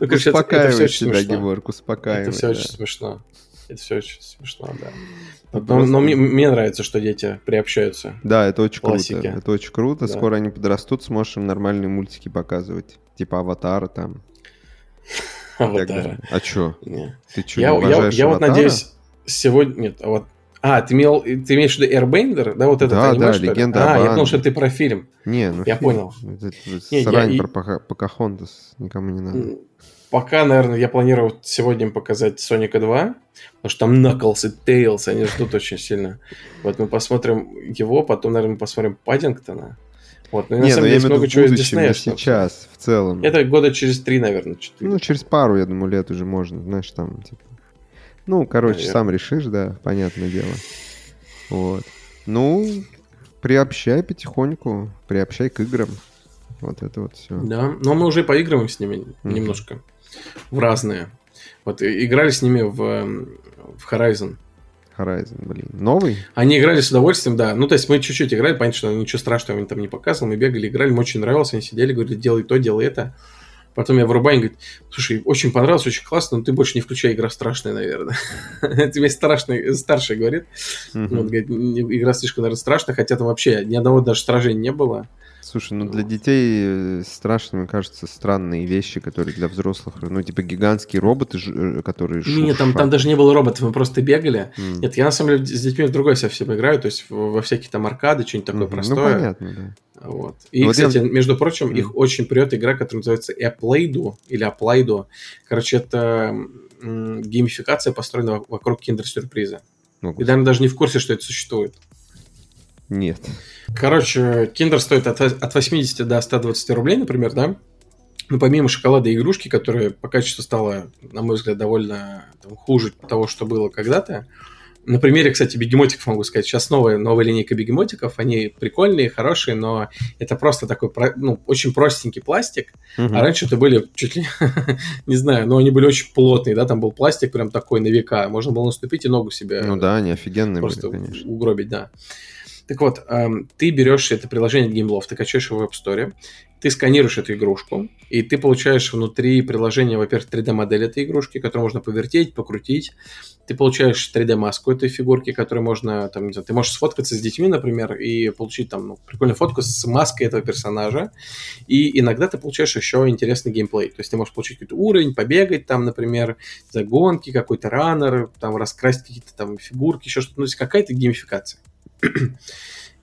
Ну, короче, это, все очень смешно. Геворг, успокаивай. Это все очень смешно. Это все очень смешно, да. Но, но мне, мне нравится, что дети приобщаются. Да, это очень круто. Это очень круто. Да. Скоро они подрастут, сможешь им нормальные мультики показывать. Типа Аватара там. Аватара. А чё? Ты чё, я, я, я вот надеюсь, сегодня... Нет, а вот а, ты, имел, ты имеешь в виду Airbender? Да, вот это да, аниме, да, что легенда А, я думал, что ты про фильм. Не, ну Я фильм. понял. Это, не, срань я... про Покахонтас никому не надо. Пока, наверное, я планирую сегодня показать Соника 2, потому что там Knuckles и Tails, они ждут очень сильно. Вот мы посмотрим его, потом, наверное, мы посмотрим Паддингтона. Вот, ну, на самом ну, деле, есть много чего из Диснея. сейчас, в целом. Это года через три, наверное, четыре. Ну, через пару, я думаю, лет уже можно, знаешь, там, типа, ну, короче, Наверное. сам решишь, да, понятное дело. Вот. Ну, приобщай потихоньку, приобщай к играм. Вот это вот все. Да, но мы уже поигрываем с ними mm-hmm. немножко в разные. Вот играли с ними в, в Horizon. Horizon, блин. Новый? Они играли с удовольствием, да. Ну, то есть мы чуть-чуть играли, понятно, что ничего страшного они там не показывали. Мы бегали, играли, им очень нравилось. Они сидели, говорили, делай то, делай это. Потом я врубаю, и говорит, слушай, очень понравилось, очень классно, но ты больше не включай, игра страшная, наверное. Тебе страшный, старший говорит. Вот, говорит, игра слишком, наверное, страшная, хотя там вообще ни одного даже сражения не было. Слушай, ну для детей э, страшными кажутся странные вещи, которые для взрослых, ну типа гигантские роботы, э, которые Нет, там, там даже не было роботов, мы просто бегали. Mm. Нет, я на самом деле с детьми в другой совсем играю, то есть во всякие там аркады, что-нибудь такое mm-hmm. простое. Ну понятно, да. Вот. И, вот кстати, я... между прочим, mm. их очень прет игра, которая называется Aplaydo или Aplaydo. Короче, это геймификация, построена вокруг киндер-сюрприза. Ну, И, наверное, даже не в курсе, что это существует. Нет. Короче, киндер стоит от, от 80 до 120 рублей, например, да? Ну, помимо шоколада и игрушки, которая по качеству стала, на мой взгляд, довольно там, хуже того, что было когда-то. На примере, кстати, бегемотиков могу сказать. Сейчас новая, новая линейка бегемотиков. Они прикольные, хорошие, но это просто такой, ну, очень простенький пластик. Угу. А раньше это были чуть ли, не знаю, но они были очень плотные, да, там был пластик прям такой на века. Можно было наступить и ногу себе... Ну да, они офигенные просто были, конечно. угробить, да. Так вот, эм, ты берешь это приложение GameLoft, ты качаешь его в App Store, ты сканируешь эту игрушку, и ты получаешь внутри приложения, во-первых, 3D-модель этой игрушки, которую можно повертеть, покрутить. Ты получаешь 3D-маску этой фигурки, которую можно, там, не знаю, ты можешь сфоткаться с детьми, например, и получить там ну, прикольную фотку с маской этого персонажа. И иногда ты получаешь еще интересный геймплей. То есть ты можешь получить какой-то уровень, побегать там, например, загонки, какой-то раннер, там раскрасить какие-то там фигурки, еще что-то. Ну, то есть какая-то геймификация.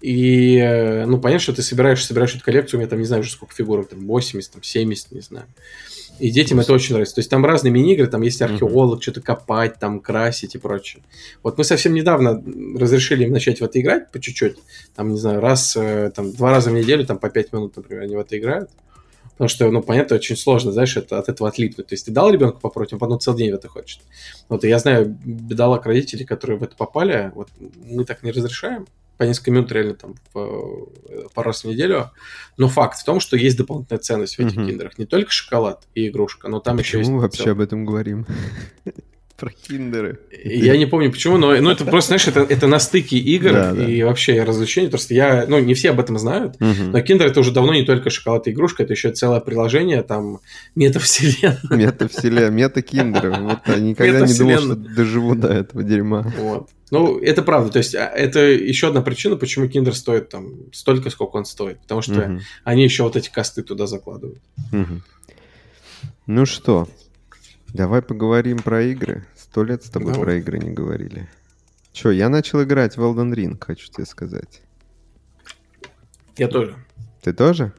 И, э, ну, понятно, что ты собираешь, собираешь эту коллекцию, у меня там, не знаю, уже сколько фигурок, там 80, там 70, не знаю. И детям это очень нравится. То есть там разные мини-игры, там есть археолог, mm-hmm. что-то копать, там красить и прочее. Вот мы совсем недавно разрешили им начать в это играть по чуть-чуть. Там, не знаю, раз, э, там, два раза в неделю, там по 5 минут, например, они в это играют. Потому что, ну, понятно, очень сложно, знаешь, это, от этого отлипнуть. То есть ты дал ребенку попробовать, он потом целый день в это хочет. Вот и я знаю бедолаг родителей, которые в это попали, вот мы так не разрешаем по несколько минут реально там по, пару раз в неделю. Но факт в том, что есть дополнительная ценность в этих mm-hmm. киндерах. Не только шоколад и игрушка, но там Почему еще есть... мы вообще об этом говорим? Про киндеры. Я не помню почему, но ну, это просто, знаешь, это, это на стыке игр да, и да. вообще развлечений. Просто я, ну, не все об этом знают, угу. но киндер это уже давно не только шоколад и игрушка, это еще целое приложение, там, метавселенная. Метавселенная, мета-киндеры. Вот я никогда не думал, что доживу до этого дерьма. Вот. Ну, это правда. То есть, а, это еще одна причина, почему киндер стоит там столько, сколько он стоит. Потому что угу. они еще вот эти косты туда закладывают. Угу. Ну что, Давай поговорим про игры. Сто лет с тобой Давай. про игры не говорили. Че, я начал играть в Elden Ring, хочу тебе сказать. Я тоже. Ты тоже?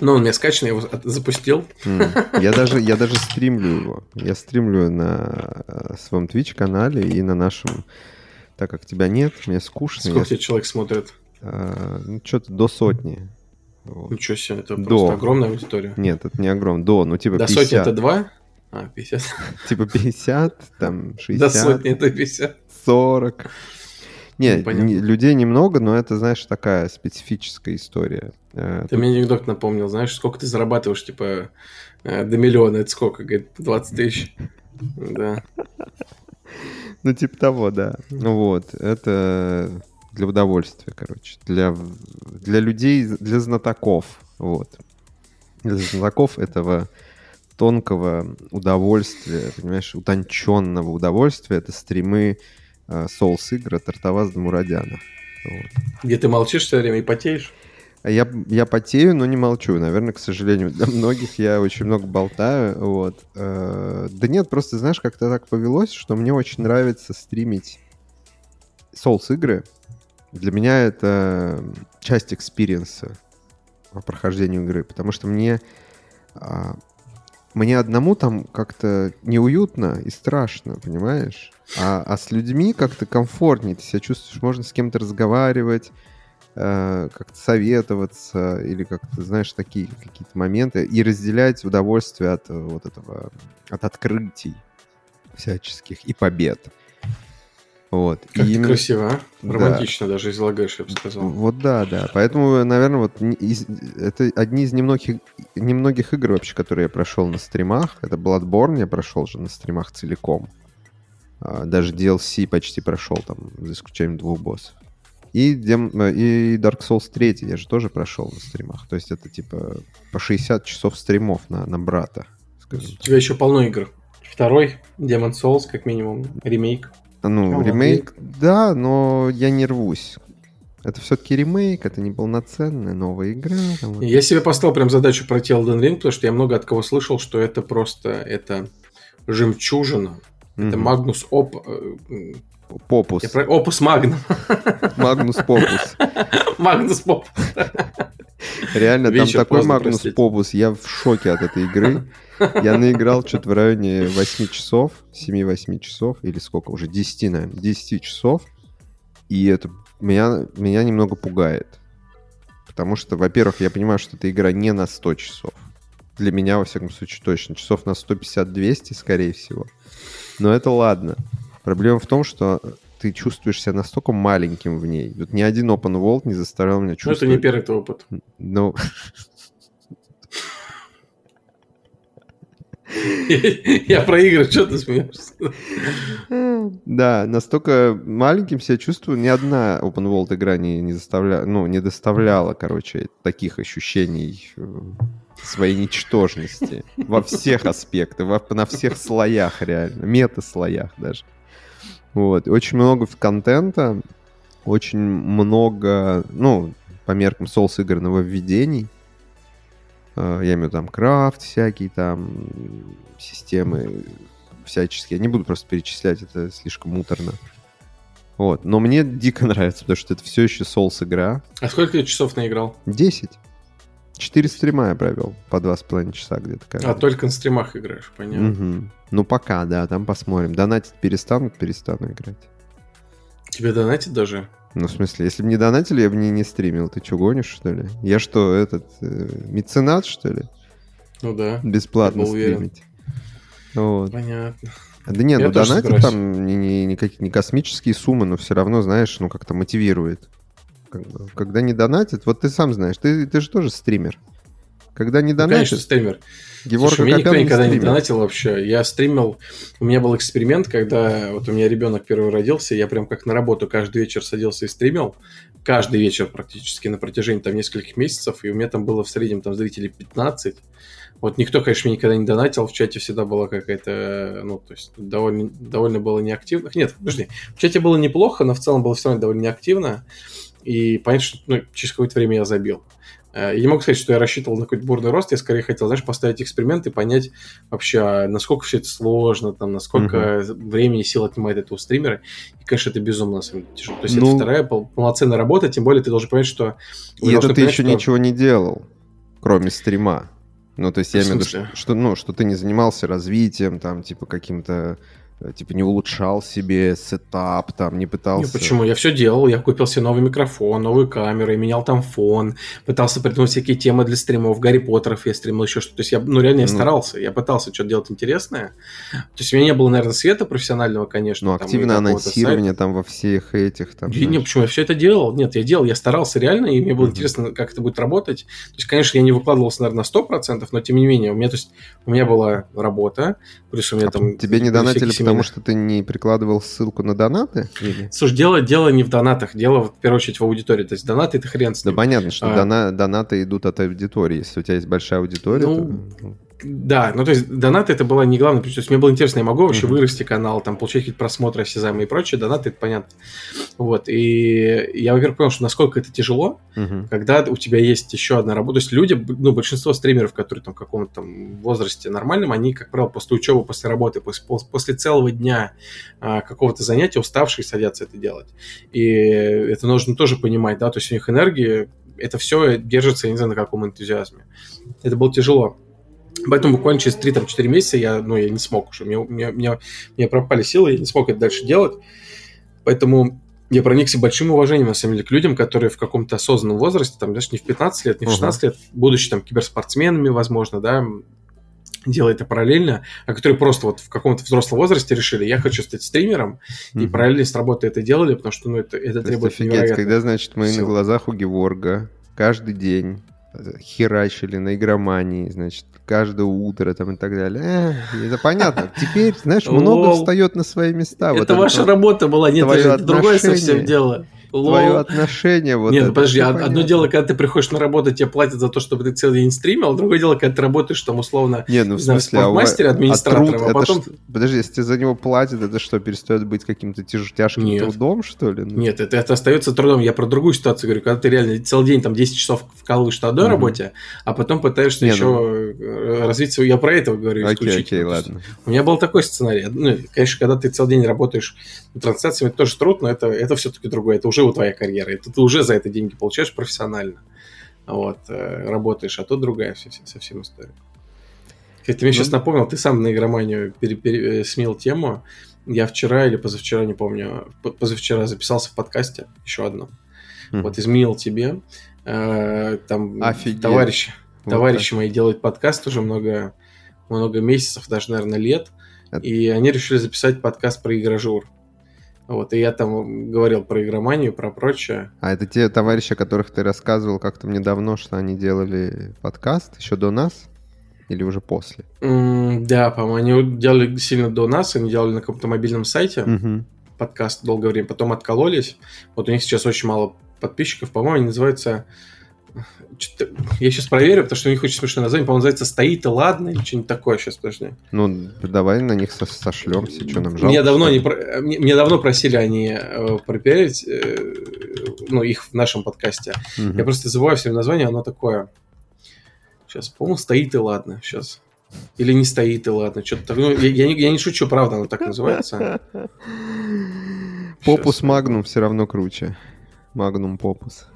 Ну, он мне скачан, я его запустил. Я даже, я даже стримлю его. Я стримлю на э, своем Twitch-канале и на нашем... Так как тебя нет, мне скучно. Сколько тебе человек смотрит? А, ну, что-то до сотни. Вот. Ничего себе, это до. просто огромная аудитория. Нет, это не огромный. До, ну типа До 50. сотни это 2? А, 50. Типа 50, там 60. До сотни это 50. 40. Нет, ну, не, людей немного, но это, знаешь, такая специфическая история. Э, ты Тут... мне анекдот напомнил, знаешь, сколько ты зарабатываешь, типа, э, до миллиона, это сколько? Говорит, 20 тысяч. Да. Ну, типа того, да. Ну вот, это для удовольствия, короче. Для, для людей, для знатоков. Вот. Для знатоков этого тонкого удовольствия, понимаешь, утонченного удовольствия, это стримы э, игры Тартавазда Мурадяна. Вот. Где ты молчишь все время и потеешь? А я, я потею, но не молчу. Наверное, к сожалению, для многих я очень много болтаю. Вот. Э, да нет, просто, знаешь, как-то так повелось, что мне очень нравится стримить Souls игры. Для меня это часть экспириенса по прохождению игры, потому что мне а, мне одному там как-то неуютно и страшно, понимаешь? А, а с людьми как-то комфортнее, ты себя чувствуешь, можно с кем-то разговаривать, э, как-то советоваться или как-то, знаешь, такие какие-то моменты и разделять удовольствие от вот этого, от открытий всяческих и побед. Вот. Как и именно... красиво, а? Романтично да. даже излагаешь, я бы сказал. Вот да, да. Поэтому, наверное, вот из... это одни из немногих, немногих игр вообще, которые я прошел на стримах. Это Bloodborne я прошел же на стримах целиком. А, даже DLC почти прошел там, за исключением двух боссов. И, Дем... и Dark Souls 3 я же тоже прошел на стримах. То есть это типа по 60 часов стримов на, на брата. Скажем. У тебя еще полно игр. Второй Demon Souls, как минимум, ремейк. Ну, а ремейк, вот. да, но я не рвусь. Это все-таки ремейк, это не полноценная новая игра. Там, вот. Я себе поставил прям задачу пройти Elden Ring, потому что я много от кого слышал, что это просто это жемчужина. Mm-hmm. Это Магнус Оп... Попус. Про... Опус Магнум. Магнус Попус. Магнус Попус. Реально, Вечер там такой Магнус Попус. Я в шоке от этой игры. Я наиграл что-то в районе 8 часов, 7-8 часов, или сколько уже, 10, наверное, 10 часов. И это меня, меня немного пугает. Потому что, во-первых, я понимаю, что эта игра не на 100 часов. Для меня, во всяком случае, точно. Часов на 150-200, скорее всего. Но это ладно. Проблема в том, что ты чувствуешь себя настолько маленьким в ней. Тут ни один open world не заставлял меня чувствовать... Ну, это не первый опыт. Ну, Я про игры, что ты смеешься? Да, настолько маленьким себя чувствую. Ни одна open world игра не, не заставляла, ну, не доставляла, короче, таких ощущений э, своей ничтожности во всех аспектах, во, на всех слоях реально, мета-слоях даже. Вот, очень много контента, очень много, ну, по меркам Souls игр нововведений. Э, я имею в виду там крафт всякий, там системы всяческие. Я не буду просто перечислять, это слишком муторно. Вот. Но мне дико нравится, потому что это все еще Souls игра. А сколько ты часов наиграл? 10. Четыре стрима я провел, по два с половиной часа где-то. Каждый. А только на стримах играешь, понятно. Угу. Ну пока, да, там посмотрим. Донатить перестанут, перестану играть. Тебе донатить даже? Ну, в смысле, если бы не донатили, я бы не, не стримил. Ты что, гонишь, что ли? Я что, этот, э, меценат, что ли? Ну да. Бесплатно стримить. Вот. Понятно. Да нет, я ну донатить там не, не, не, не космические суммы, но все равно, знаешь, ну как-то мотивирует. Когда не донатит, вот ты сам знаешь, ты, ты же тоже стример. Когда не донатит... Конечно, стример. Геворка Слушай, меня никто никогда не донатил вообще. Я стримил, у меня был эксперимент, когда вот у меня ребенок первый родился, я прям как на работу каждый вечер садился и стримил. Каждый вечер практически на протяжении там нескольких месяцев, и у меня там было в среднем там зрителей 15. Вот никто, конечно, мне никогда не донатил, в чате всегда была какая-то, ну, то есть довольно, довольно было неактивно. Нет, подожди, в чате было неплохо, но в целом было все равно довольно неактивно. И понятно, что ну, через какое-то время я забил. Э, я не могу сказать, что я рассчитывал на какой-то бурный рост, я скорее хотел, знаешь, поставить эксперимент и понять вообще, а насколько все это сложно, там, насколько mm-hmm. времени и сил отнимает этого стримера. И, конечно, это безумно, на самом деле, тяжело. То есть ну... это вторая пол- полноценная работа, тем более ты должен понять, что... И это ты понять, еще что... ничего не делал. Кроме стрима. Ну, то есть я имею в виду, что, что, ну, что ты не занимался развитием, там, типа, каким-то типа не улучшал себе сетап, там не пытался. Не, почему? Я все делал. Я купил себе новый микрофон, новую камеру, менял там фон, пытался придумать всякие темы для стримов, Гарри Поттеров я стримил еще что-то. То есть я, ну реально я ну, старался, я пытался что-то делать интересное. То есть у меня не было, наверное, света профессионального, конечно. Ну активное анонсирование там во всех этих там. И, не, почему я все это делал? Нет, я делал, я старался реально, и мне было mm-hmm. интересно, как это будет работать. То есть, конечно, я не выкладывался, наверное, на 100%, но тем не менее, у меня, то есть, у меня была работа, плюс у меня а там... Тебе не донатили, потому что ты не прикладывал ссылку на донаты? Или? Слушай, дело, дело не в донатах, дело в первую очередь в аудитории. То есть донаты это хрен с ним. Да понятно, что а... дона, донаты идут от аудитории. Если у тебя есть большая аудитория, ну, то... Да, ну то есть донаты это было не главное, то есть мне было интересно, я могу вообще uh-huh. вырасти канал, там получать какие-то просмотры осязаемые и прочее, донаты это понятно. Вот, и я, во-первых, понял, что насколько это тяжело, uh-huh. когда у тебя есть еще одна работа, то есть люди, ну большинство стримеров, которые там в каком-то там возрасте нормальном, они, как правило, после учебы, после работы, после, после целого дня а, какого-то занятия уставшие садятся это делать. И это нужно тоже понимать, да, то есть у них энергии, это все держится, я не знаю, на каком энтузиазме. Это было тяжело. Поэтому буквально через 3-4 месяца я, ну, я не смог уже. Мне, мне, мне, мне пропали силы, я не смог это дальше делать. Поэтому я проникся большим уважением, на самом деле, к людям, которые в каком-то осознанном возрасте, там, даже не в 15 лет, не в 16 uh-huh. лет, будучи там киберспортсменами, возможно, да, делая это параллельно, а которые просто вот в каком-то взрослом возрасте решили, я хочу стать стримером, mm-hmm. и параллельно с работой это делали, потому что ну, это, это требует офигеть, когда, значит, мы на глазах у Геворга каждый день херачили на игромании, значит, каждое утро там и так далее. Э, это понятно. Теперь, знаешь, много встает на свои места. Это вот ваша работа была, нет, это другое совсем дело твое отношение. Вот Нет, это, подожди, одно понятно. дело, когда ты приходишь на работу, тебе платят за то, чтобы ты целый день стримил, а другое дело, когда ты работаешь там условно не, ну, в смысле, знаю, спортмастере, а администратором, а, а потом... Что, подожди, если тебе за него платят, это что, перестает быть каким-то тяж, тяжким Нет. трудом, что ли? Ну... Нет, это, это остается трудом. Я про другую ситуацию говорю, когда ты реально целый день там 10 часов вкалываешь на одной mm работе, а потом пытаешься не, еще ну... развить свою... Я про это говорю окей, исключительно. Окей, ладно. У меня был такой сценарий. Ну, конечно, когда ты целый день работаешь трансляциями, это тоже труд, но это, это все-таки другое. Это уже вот твоя карьера это ты уже за это деньги получаешь профессионально. Вот, э, работаешь, а тут другая совсем история. Кстати, ты мне ну, сейчас напомнил, ты сам на игроманию пере, пере, э, смел тему. Я вчера или позавчера, не помню, позавчера записался в подкасте, еще одно. Mm. Вот изменил тебе. Э, там Офигеть. товарищи, вот товарищи так. мои делают подкаст уже много, много месяцев, даже, наверное, лет. Это... И они решили записать подкаст про игражур. Вот, и я там говорил про игроманию, про прочее. А это те товарищи, о которых ты рассказывал как-то мне давно, что они делали подкаст еще до нас? Или уже после? Mm, да, по-моему, они делали сильно до нас, они делали на каком-то мобильном сайте mm-hmm. подкаст долгое время, потом откололись. Вот у них сейчас очень мало подписчиков, по-моему, они называются я сейчас проверю, потому что у них очень смешное название. По-моему, называется «Стоит и ладно» или что-нибудь такое. Сейчас, подожди. Ну, давай на них со сошлемся, что нам жалко. Мне давно, не про... мне, мне давно просили они э, пропереть, э, ну, их в нашем подкасте. Угу. Я просто забываю все название, оно такое. Сейчас, по-моему, «Стоит и ладно». Сейчас. Или не стоит, и ладно. Что-то ну, я, я, не, я не шучу, правда, оно так называется. Попус Магнум все равно круче. Магнум Попус.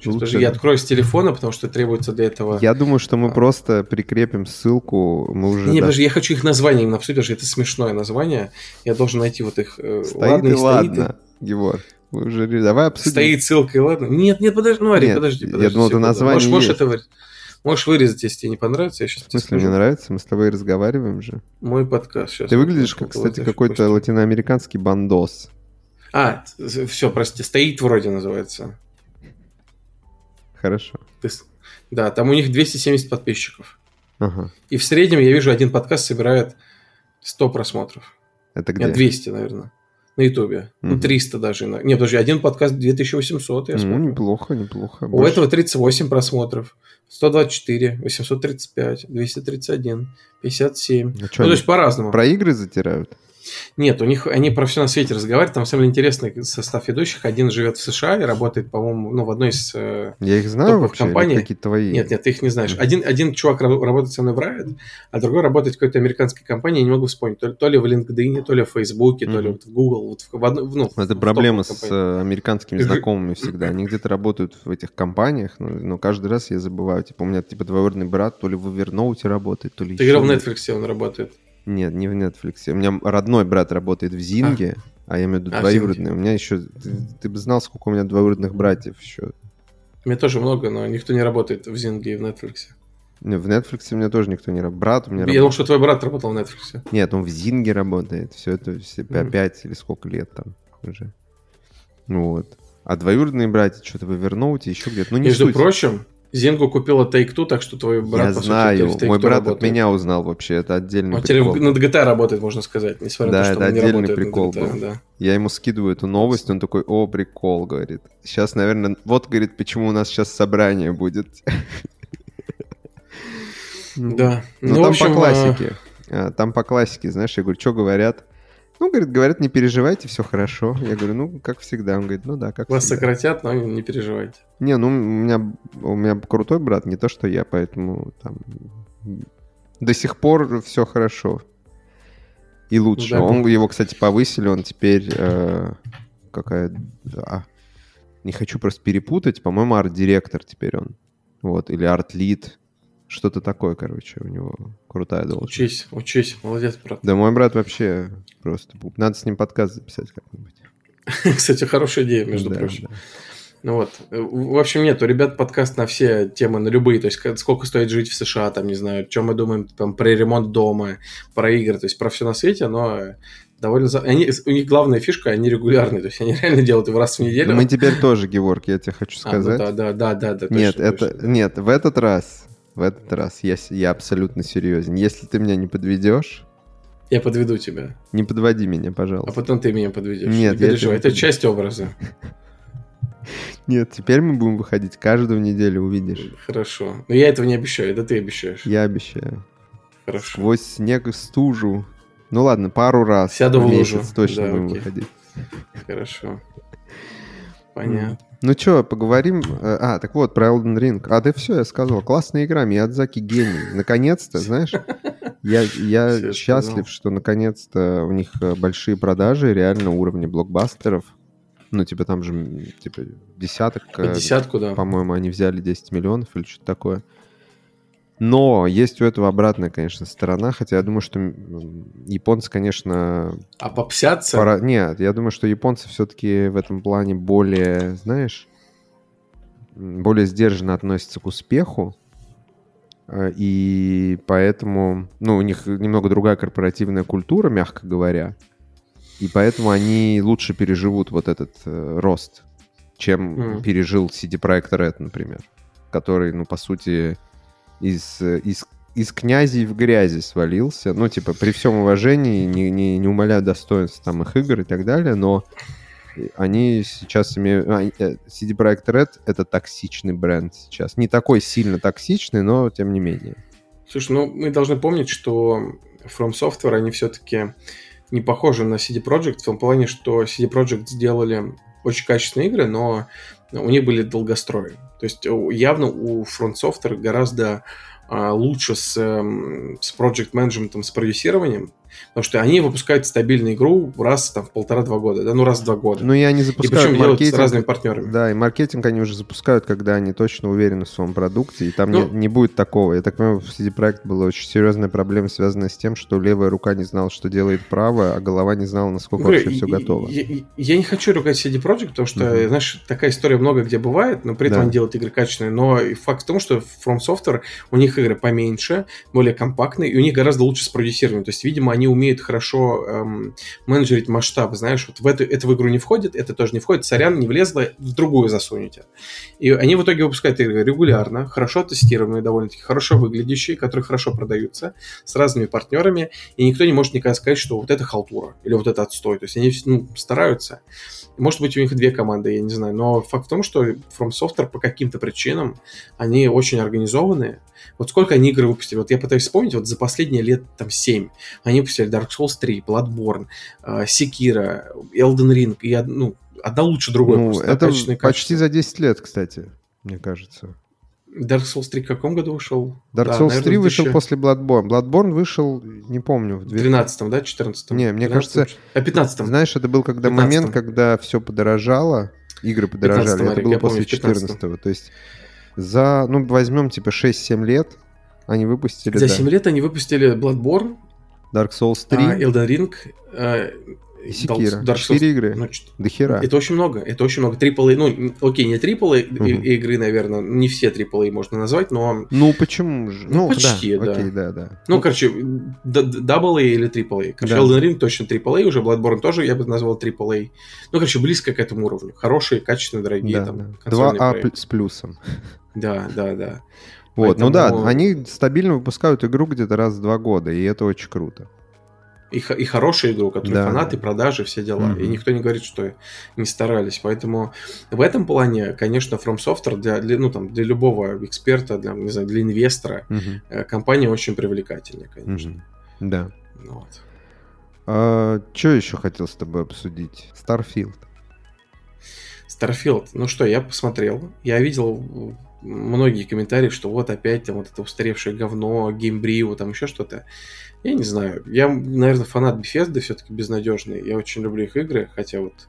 Сейчас, подожди, я открою с телефона, потому что требуется для этого... Я думаю, что мы а. просто прикрепим ссылку, мы уже... Не, да... подожди, я хочу их название именно обсудить, потому что это смешное название. Я должен найти вот их... Э, стоит ладно, и ладно, стоит. Егор. Мы уже... Давай обсудим. Стоит ссылка и ладно. Нет, нет, подожди, ну, Ари, подожди, подожди. Я думал, это название Можешь, можешь это Можешь вырезать, если тебе не понравится. Я сейчас В смысле, мне нравится? Мы с тобой разговариваем же. Мой подкаст сейчас. Ты выглядишь, как, кстати, какой-то латиноамериканский бандос. А, все, прости, стоит вроде называется. Хорошо. Да, там у них 270 подписчиков. Ага. И в среднем я вижу, один подкаст собирает 100 просмотров. Это где? Нет, 200, наверное. На Ютубе. Угу. Ну, 300 даже. Нет, подожди, один подкаст 2800, я ну, смотрю. неплохо, неплохо. У Больше... этого 38 просмотров. 124, 835, 231, 57. А ну, то есть по-разному. Про игры затирают? Нет, у них они про все на свете разговаривают. Там самый интересный состав ведущих. Один живет в США и работает, по-моему, ну, в одной из э, Я их знаю вообще, компаний. какие твои? Нет, нет, ты их не знаешь. Один, один чувак работает со мной в Riot, а другой работает в какой-то американской компании, я не могу вспомнить. То, то ли в LinkedIn, то ли в Facebook, mm-hmm. то ли вот в Google. Вот в, в, одно, ну, Это в проблема с э, американскими знакомыми всегда. Они где-то работают в этих компаниях, но, но каждый раз я забываю. Типа у меня типа двоюродный брат то ли в Evernote работает, то ли Ты играл в Netflix, он работает. Нет, не в Netflix. У меня родной брат работает в Зинге, а, а я имею в виду а, двоюродный. У меня еще... Ты, ты бы знал, сколько у меня двоюродных братьев еще. У меня тоже много, но никто не работает в Зинге и в Netflix. Не, в Netflix у меня тоже никто не работает. Брат у меня Я работает. думал, что твой брат работал в Netflix. Нет, он в Зинге работает. Все это все, mm-hmm. 5 или сколько лет там уже. Вот. А двоюродные братья что-то в Evernote, еще где-то. Ну, не Между суть. прочим, Зингу купила Take-Two, так что твой брат, Я по знаю, сути, мой брат работает. от меня узнал вообще, это отдельный Он прикол. над GTA работает, можно сказать, несмотря да, на то, что это он отдельный не прикол GTA, был. Да. Я ему скидываю эту новость, он такой, о, прикол, говорит. Сейчас, наверное, вот, говорит, почему у нас сейчас собрание будет. Да. Ну, ну там по классике. А, там по классике, знаешь, я говорю, что говорят? Ну, говорит, говорят, не переживайте, все хорошо. Я говорю, ну, как всегда. Он говорит, ну да, как Вас всегда. сократят, но не переживайте. Не, ну, у меня, у меня крутой брат, не то, что я, поэтому там до сих пор все хорошо. И лучше. Ну, да, он, его, кстати, повысили, он теперь э, какая... А, не хочу просто перепутать, по-моему, арт-директор теперь он. Вот, или арт-лид. Что-то такое, короче, у него крутая должность. Учись, учись, молодец, брат. Да мой брат вообще просто... Надо с ним подкаст записать как-нибудь. Кстати, хорошая идея, между да, прочим. Да. Ну вот. В общем, нет, у ребят подкаст на все темы, на любые. То есть, сколько стоит жить в США, там, не знаю, чем мы думаем там, про ремонт дома, про игры, то есть, про все на свете, но довольно... Они, у них главная фишка, они регулярные, то есть, они реально делают его раз в неделю. Мы теперь тоже, Геворг, я тебе хочу сказать. А, ну, да, да, да, да, да. Нет, точно, это... Точно. Нет, в этот раз в этот раз я, я абсолютно серьезен. Если ты меня не подведешь... Я подведу тебя. Не подводи меня, пожалуйста. А потом ты меня подведешь. Нет, не переживай, это часть образа. Нет, теперь мы будем выходить каждую неделю, увидишь. Хорошо. Но я этого не обещаю, это ты обещаешь. Я обещаю. Хорошо. Сквозь снег и стужу. Ну ладно, пару раз. Сяду в, в лужу. точно да, будем окей. выходить. Хорошо. Понятно. Ну что, поговорим... Э, а, так вот, про Elden Ring. А, да все, я сказал. Классная игра, Миядзаки гений. Наконец-то, знаешь, я, я счастлив, что наконец-то у них э, большие продажи, реально уровня блокбастеров. Ну, типа там же, типа, десяток. Э, десятку, да. По-моему, они взяли 10 миллионов или что-то такое. Но есть у этого обратная, конечно, сторона, хотя я думаю, что японцы, конечно... А попсятся? Пора... Нет, я думаю, что японцы все-таки в этом плане более, знаешь, более сдержанно относятся к успеху, э, и поэтому, ну, у них немного другая корпоративная культура, мягко говоря, и поэтому они лучше переживут вот этот э, рост, чем mm. пережил CD Projekt Red, например, который, ну, по сути, из, из, из князей в грязи свалился. Ну, типа, при всем уважении, не, не, не умоляя достоинств там их игр и так далее, но они сейчас имеют... А, э, CD Projekt Red — это токсичный бренд сейчас. Не такой сильно токсичный, но тем не менее. Слушай, ну мы должны помнить, что From Software, они все-таки не похожи на CD Projekt в том плане, что CD Projekt сделали очень качественные игры, но у них были долгострои. То есть явно у Software гораздо а, лучше с, эм, с project менеджментом, с продюсированием, Потому что они выпускают стабильную игру раз там, в полтора-два года, да, ну раз в два года. Ну и они запускают и маркетинг. с разными партнерами. Да, и маркетинг они уже запускают, когда они точно уверены в своем продукте, и там ну, не, не будет такого. Я так понимаю, в CD Projekt была очень серьезная проблема, связанная с тем, что левая рука не знала, что делает правая, а голова не знала, насколько Говорю, вообще все готово. Я, я не хочу ругать CD Projekt, потому что, uh-huh. знаешь, такая история много где бывает, но при этом да. они делают игры качественные. Но факт в том, что From Software, у них игры поменьше, более компактные, и у них гораздо лучше спродюсированы. То есть, видимо, они умеют хорошо эм, менеджерить масштаб, знаешь, вот в эту, это в игру не входит, это тоже не входит, сорян, не влезло, в другую засунете. И они в итоге выпускают игры регулярно, хорошо тестированные, довольно-таки хорошо выглядящие, которые хорошо продаются, с разными партнерами, и никто не может никогда сказать, что вот это халтура, или вот это отстой. То есть они ну, стараются. Может быть, у них две команды, я не знаю. Но факт в том, что From Software по каким-то причинам, они очень организованные, Вот сколько они игр выпустили? Вот я пытаюсь вспомнить, вот за последние лет там 7 они выпустили Dark Souls 3, Bloodborne, uh, Sekiro, Elden Ring, и ну, одна лучше другой. Ну, это почти за 10 лет, кстати, мне кажется. Dark Souls 3 в каком году вышел? Dark да, Souls наверное, 3 вышел 2000... после Bloodborne. Bloodborne вышел, не помню, в 12 да, 14 Не, мне кажется... А 15 Знаешь, это был когда момент, когда все подорожало, игры подорожали. Это было после 14 -го. То есть за, ну, возьмем типа 6-7 лет они выпустили... За да. 7 лет они выпустили Bloodborne, Dark Souls 3, uh, Elden Ring, и Секира. Dark Souls. игры. Ну, До хера. Это очень много. Это очень много. AAA, ну, окей, не AAA угу. игры, наверное. Не все AAA можно назвать, но... Ну, почему же? Ну, ну почти, да. да. Окей, да, да. Ну, короче, AA или AAA. Короче, да. Elden Ring точно AAA, уже Bloodborne тоже я бы назвал AAA. Ну, короче, близко к этому уровню. Хорошие, качественные, дорогие да, там, да. 2А с плюсом. Да, да, да. Вот, Поэтому... ну да, они стабильно выпускают игру где-то раз в два года, и это очень круто и, и хорошую игру, которую да. фанаты, продажи, все дела. Mm-hmm. И никто не говорит, что не старались. Поэтому в этом плане, конечно, From Software для, для, ну, там, для любого эксперта, для, не знаю, для инвестора, mm-hmm. компания очень привлекательная, конечно. Mm-hmm. Да. Вот. А, что еще хотел с тобой обсудить? Starfield. Starfield. Ну что, я посмотрел. Я видел многие комментарии, что вот опять там вот это устаревшее говно, геймбрио, там еще что-то. Я не знаю. Я, наверное, фанат Bethesda все-таки безнадежный. Я очень люблю их игры, хотя вот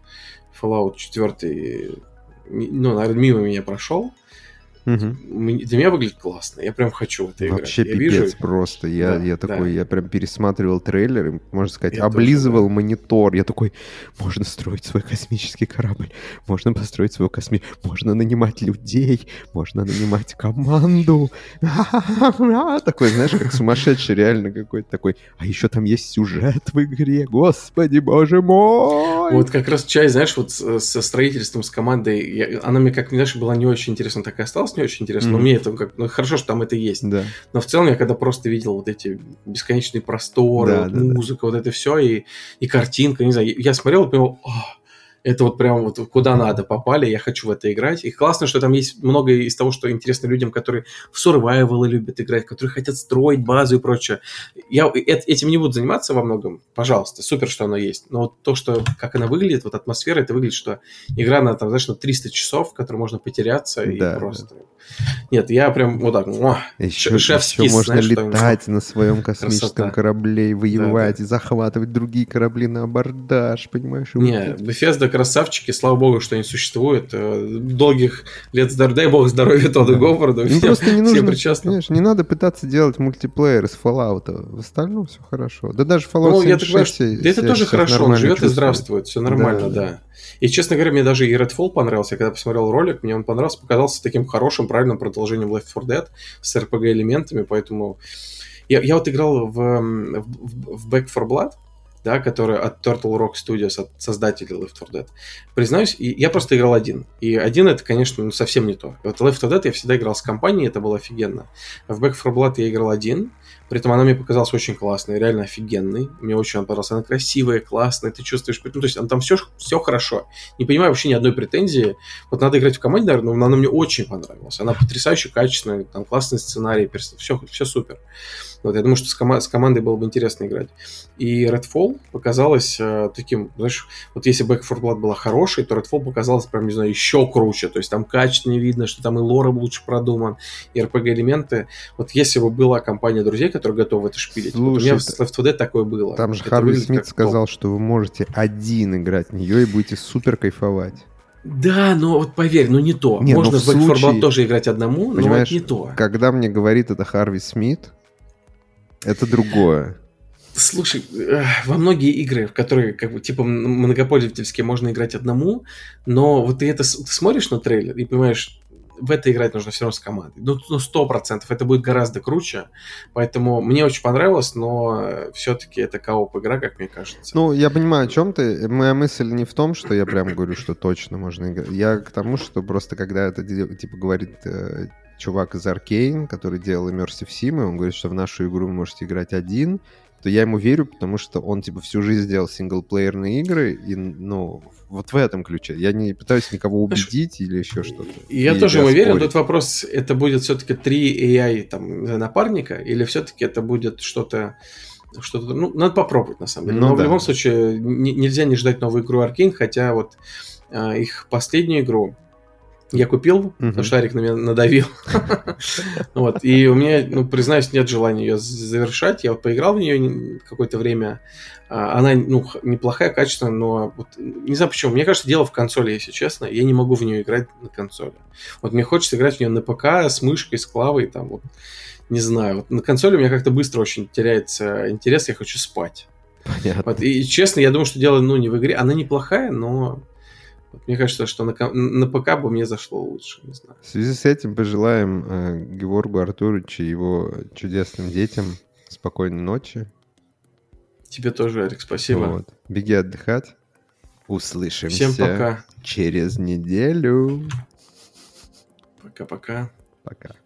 Fallout 4, ну, наверное, мимо меня прошел. Угу. Для меня выглядит классно. Я прям хочу в это играть. Вообще я пипец вижу... просто. Я, да, я такой, да. я прям пересматривал трейлер, и, можно сказать, я облизывал тоже, да. монитор. Я такой, можно строить свой космический корабль, можно построить свой космический... Можно нанимать людей, можно нанимать команду. Такой, знаешь, как сумасшедший реально какой-то такой. А еще там есть сюжет в игре, господи, боже мой! Вот как раз часть, знаешь, вот со строительством, с командой, она мне, как, знаешь, была не очень интересна, так и осталась не очень интересно, mm-hmm. но мне это как, ну хорошо, что там это есть. Да. Но в целом я когда просто видел вот эти бесконечные просторы, да, вот да, музыка, да. вот это все, и, и картинка, не знаю, я смотрел и понял, это вот прям вот куда надо попали, я хочу в это играть. И классно, что там есть много из того, что интересно людям, которые в survival любят играть, которые хотят строить базу и прочее. Я этим не буду заниматься во многом, пожалуйста, супер, что оно есть. Но вот то, что, как она выглядит, вот атмосфера, это выглядит, что игра на, там, знаешь, на 300 часов, в которой можно потеряться да, и просто... Да. Нет, я прям вот так, еще, шефский, еще можно знаешь, летать на своем космическом красота. корабле, воевать, да, да. захватывать другие корабли на абордаж, понимаешь? Не, Bethesda красавчики, слава богу, что они существуют. Э, долгих лет здоровья, дай бог здоровья Тодду да. Говарду. Всем, просто не нужно, Конечно, не надо пытаться делать мультиплеер из Fallout. В остальном все хорошо. Да даже Fallout ну, 76 я так да это тоже хорошо, он живет чувствует. и здравствует, все нормально, да. да. И, честно говоря, мне даже и Redfall понравился. Я когда посмотрел ролик, мне он понравился, показался таким хорошим, правильным продолжением Left 4 Dead с RPG-элементами, поэтому... Я, я вот играл в, в, в Back 4 Blood, да, которая от Turtle Rock Studios, от создателей Left 4 Dead. Признаюсь, я просто играл один. И один это, конечно, ну, совсем не то. Вот Left 4 Dead я всегда играл с компанией, это было офигенно. В Back 4 Blood я играл один, при этом она мне показалась очень классной, реально офигенной. Мне очень понравилась. Она красивая, классная, ты чувствуешь... Ну, то есть там все, все хорошо. Не понимаю вообще ни одной претензии. Вот надо играть в команде, наверное, но она мне очень понравилась. Она потрясающе качественная, там классный сценарий, все, все супер. Вот, я думаю, что с, кома- с командой было бы интересно играть. И Redfall показалось э, таким, знаешь, вот если Back 4 Blood была хорошей, то Redfall показалось прям, не знаю, еще круче. То есть там качественнее видно, что там и лора лучше продуман, и RPG-элементы. Вот если бы была компания друзей, которые готовы это шпилить, Слушай, вот у меня в Left 4 Dead такое было. Там же Харви Смит сказал, топ. что вы можете один играть в нее и будете супер кайфовать. Да, но вот поверь, ну не то. Не, Можно в Back случае, 4 Blood тоже играть одному, но вот не то. Когда мне говорит это Харви Смит, это другое. Слушай, во многие игры, в которые как бы типа многопользовательские можно играть одному, но вот ты это ты смотришь на трейлер и понимаешь, в это играть нужно все равно с командой. Ну, ну, сто процентов. Это будет гораздо круче. Поэтому мне очень понравилось, но все-таки это кооп игра, как мне кажется. Ну, я понимаю, о чем ты. Моя мысль не в том, что я прям говорю, что точно можно играть. Я к тому, что просто когда это типа говорит э, чувак из Arkane, который делал Immersive Sim, и он говорит, что в нашу игру вы можете играть один, то я ему верю, потому что он, типа, всю жизнь делал синглплеерные игры, и, ну, вот в этом ключе. Я не пытаюсь никого убедить Знаешь, или еще что-то. Я и тоже ему верю, но тут вопрос, это будет все-таки три AI там, напарника, или все-таки это будет что-то что-то, ну, надо попробовать, на самом деле. Ну, Но да. в любом случае не, нельзя не ждать новую игру Arkane, хотя вот а, их последнюю игру я купил, угу. шарик на меня надавил. вот. И у меня, ну, признаюсь, нет желания ее завершать. Я вот поиграл в нее какое-то время. А, она, ну, неплохая, качественная, но вот, не знаю почему. Мне кажется, дело в консоли, если честно. Я не могу в нее играть на консоли. Вот мне хочется играть в нее на ПК с мышкой, с клавой, там вот. Не знаю. Вот на консоли у меня как-то быстро очень теряется интерес, я хочу спать. Понятно. Вот, и честно, я думаю, что дело, ну, не в игре. Она неплохая, но вот мне кажется, что на, на ПК бы мне зашло лучше, не знаю. В связи с этим пожелаем э, Георгу Артуровичу и его чудесным детям спокойной ночи. Тебе тоже, Эрик, спасибо. Вот. Беги отдыхать. Услышимся Всем пока. через неделю. Пока-пока. Пока. -пока. пока.